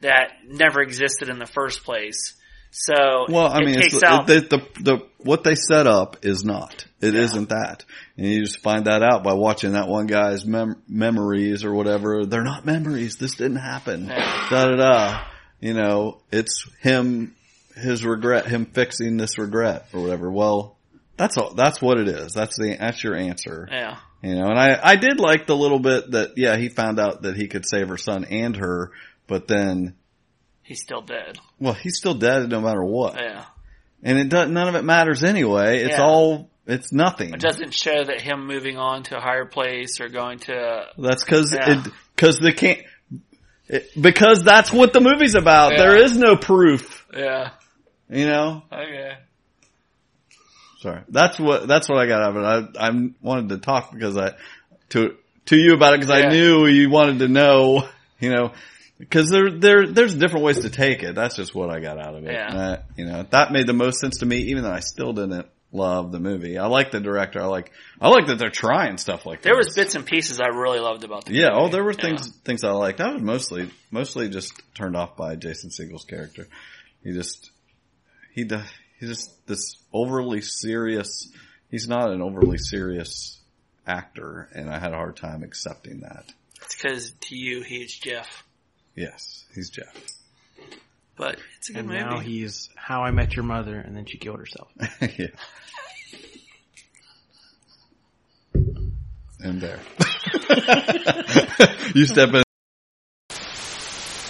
that never existed in the first place. So Well, I it mean, out the, the, the, what they set up is not. It not that. And you just find that out by watching that one guy's mem- memories or whatever. They're not memories. This didn't happen. Yeah. Da da da. You know, it's him, his regret, him fixing this regret or whatever. Well, That's all. That's what it is. That's the that's your answer. Yeah. You know, and I I did like the little bit that yeah he found out that he could save her son and her, but then He's still dead. well he's still dead no matter what, Yeah. and it doesn't, none of it matters anyway. It's Yeah. all it's nothing. It doesn't show that him moving on to a higher place or going to. That's because Yeah. it because they can't. It, because that's what the movie's about. Yeah. There is no proof, Yeah. You know. Oh, okay. Sorry, that's what that's what I got out of it. I I wanted to talk because I to to you about it because Yeah. I knew you wanted to know, you know, because there there there's different ways to take it. That's just what I got out of it. Yeah. That, you know, that made the most sense to me, even though I still didn't love the movie. I like the director. I like I like that they're trying stuff like that. There this. was bits and pieces I really loved about the Yeah. Oh, movie. Oh, there were Yeah. things things I liked. I was mostly mostly just turned off by Jason Segel's character. He just he does he's just this overly serious. He's not an overly serious actor, and I had a hard time accepting that. It's because to you he's Jeff, Yes, he's Jeff. but it's a good And movie. now he's How I Met Your Mother, and then she killed herself. yeah. And there. you step in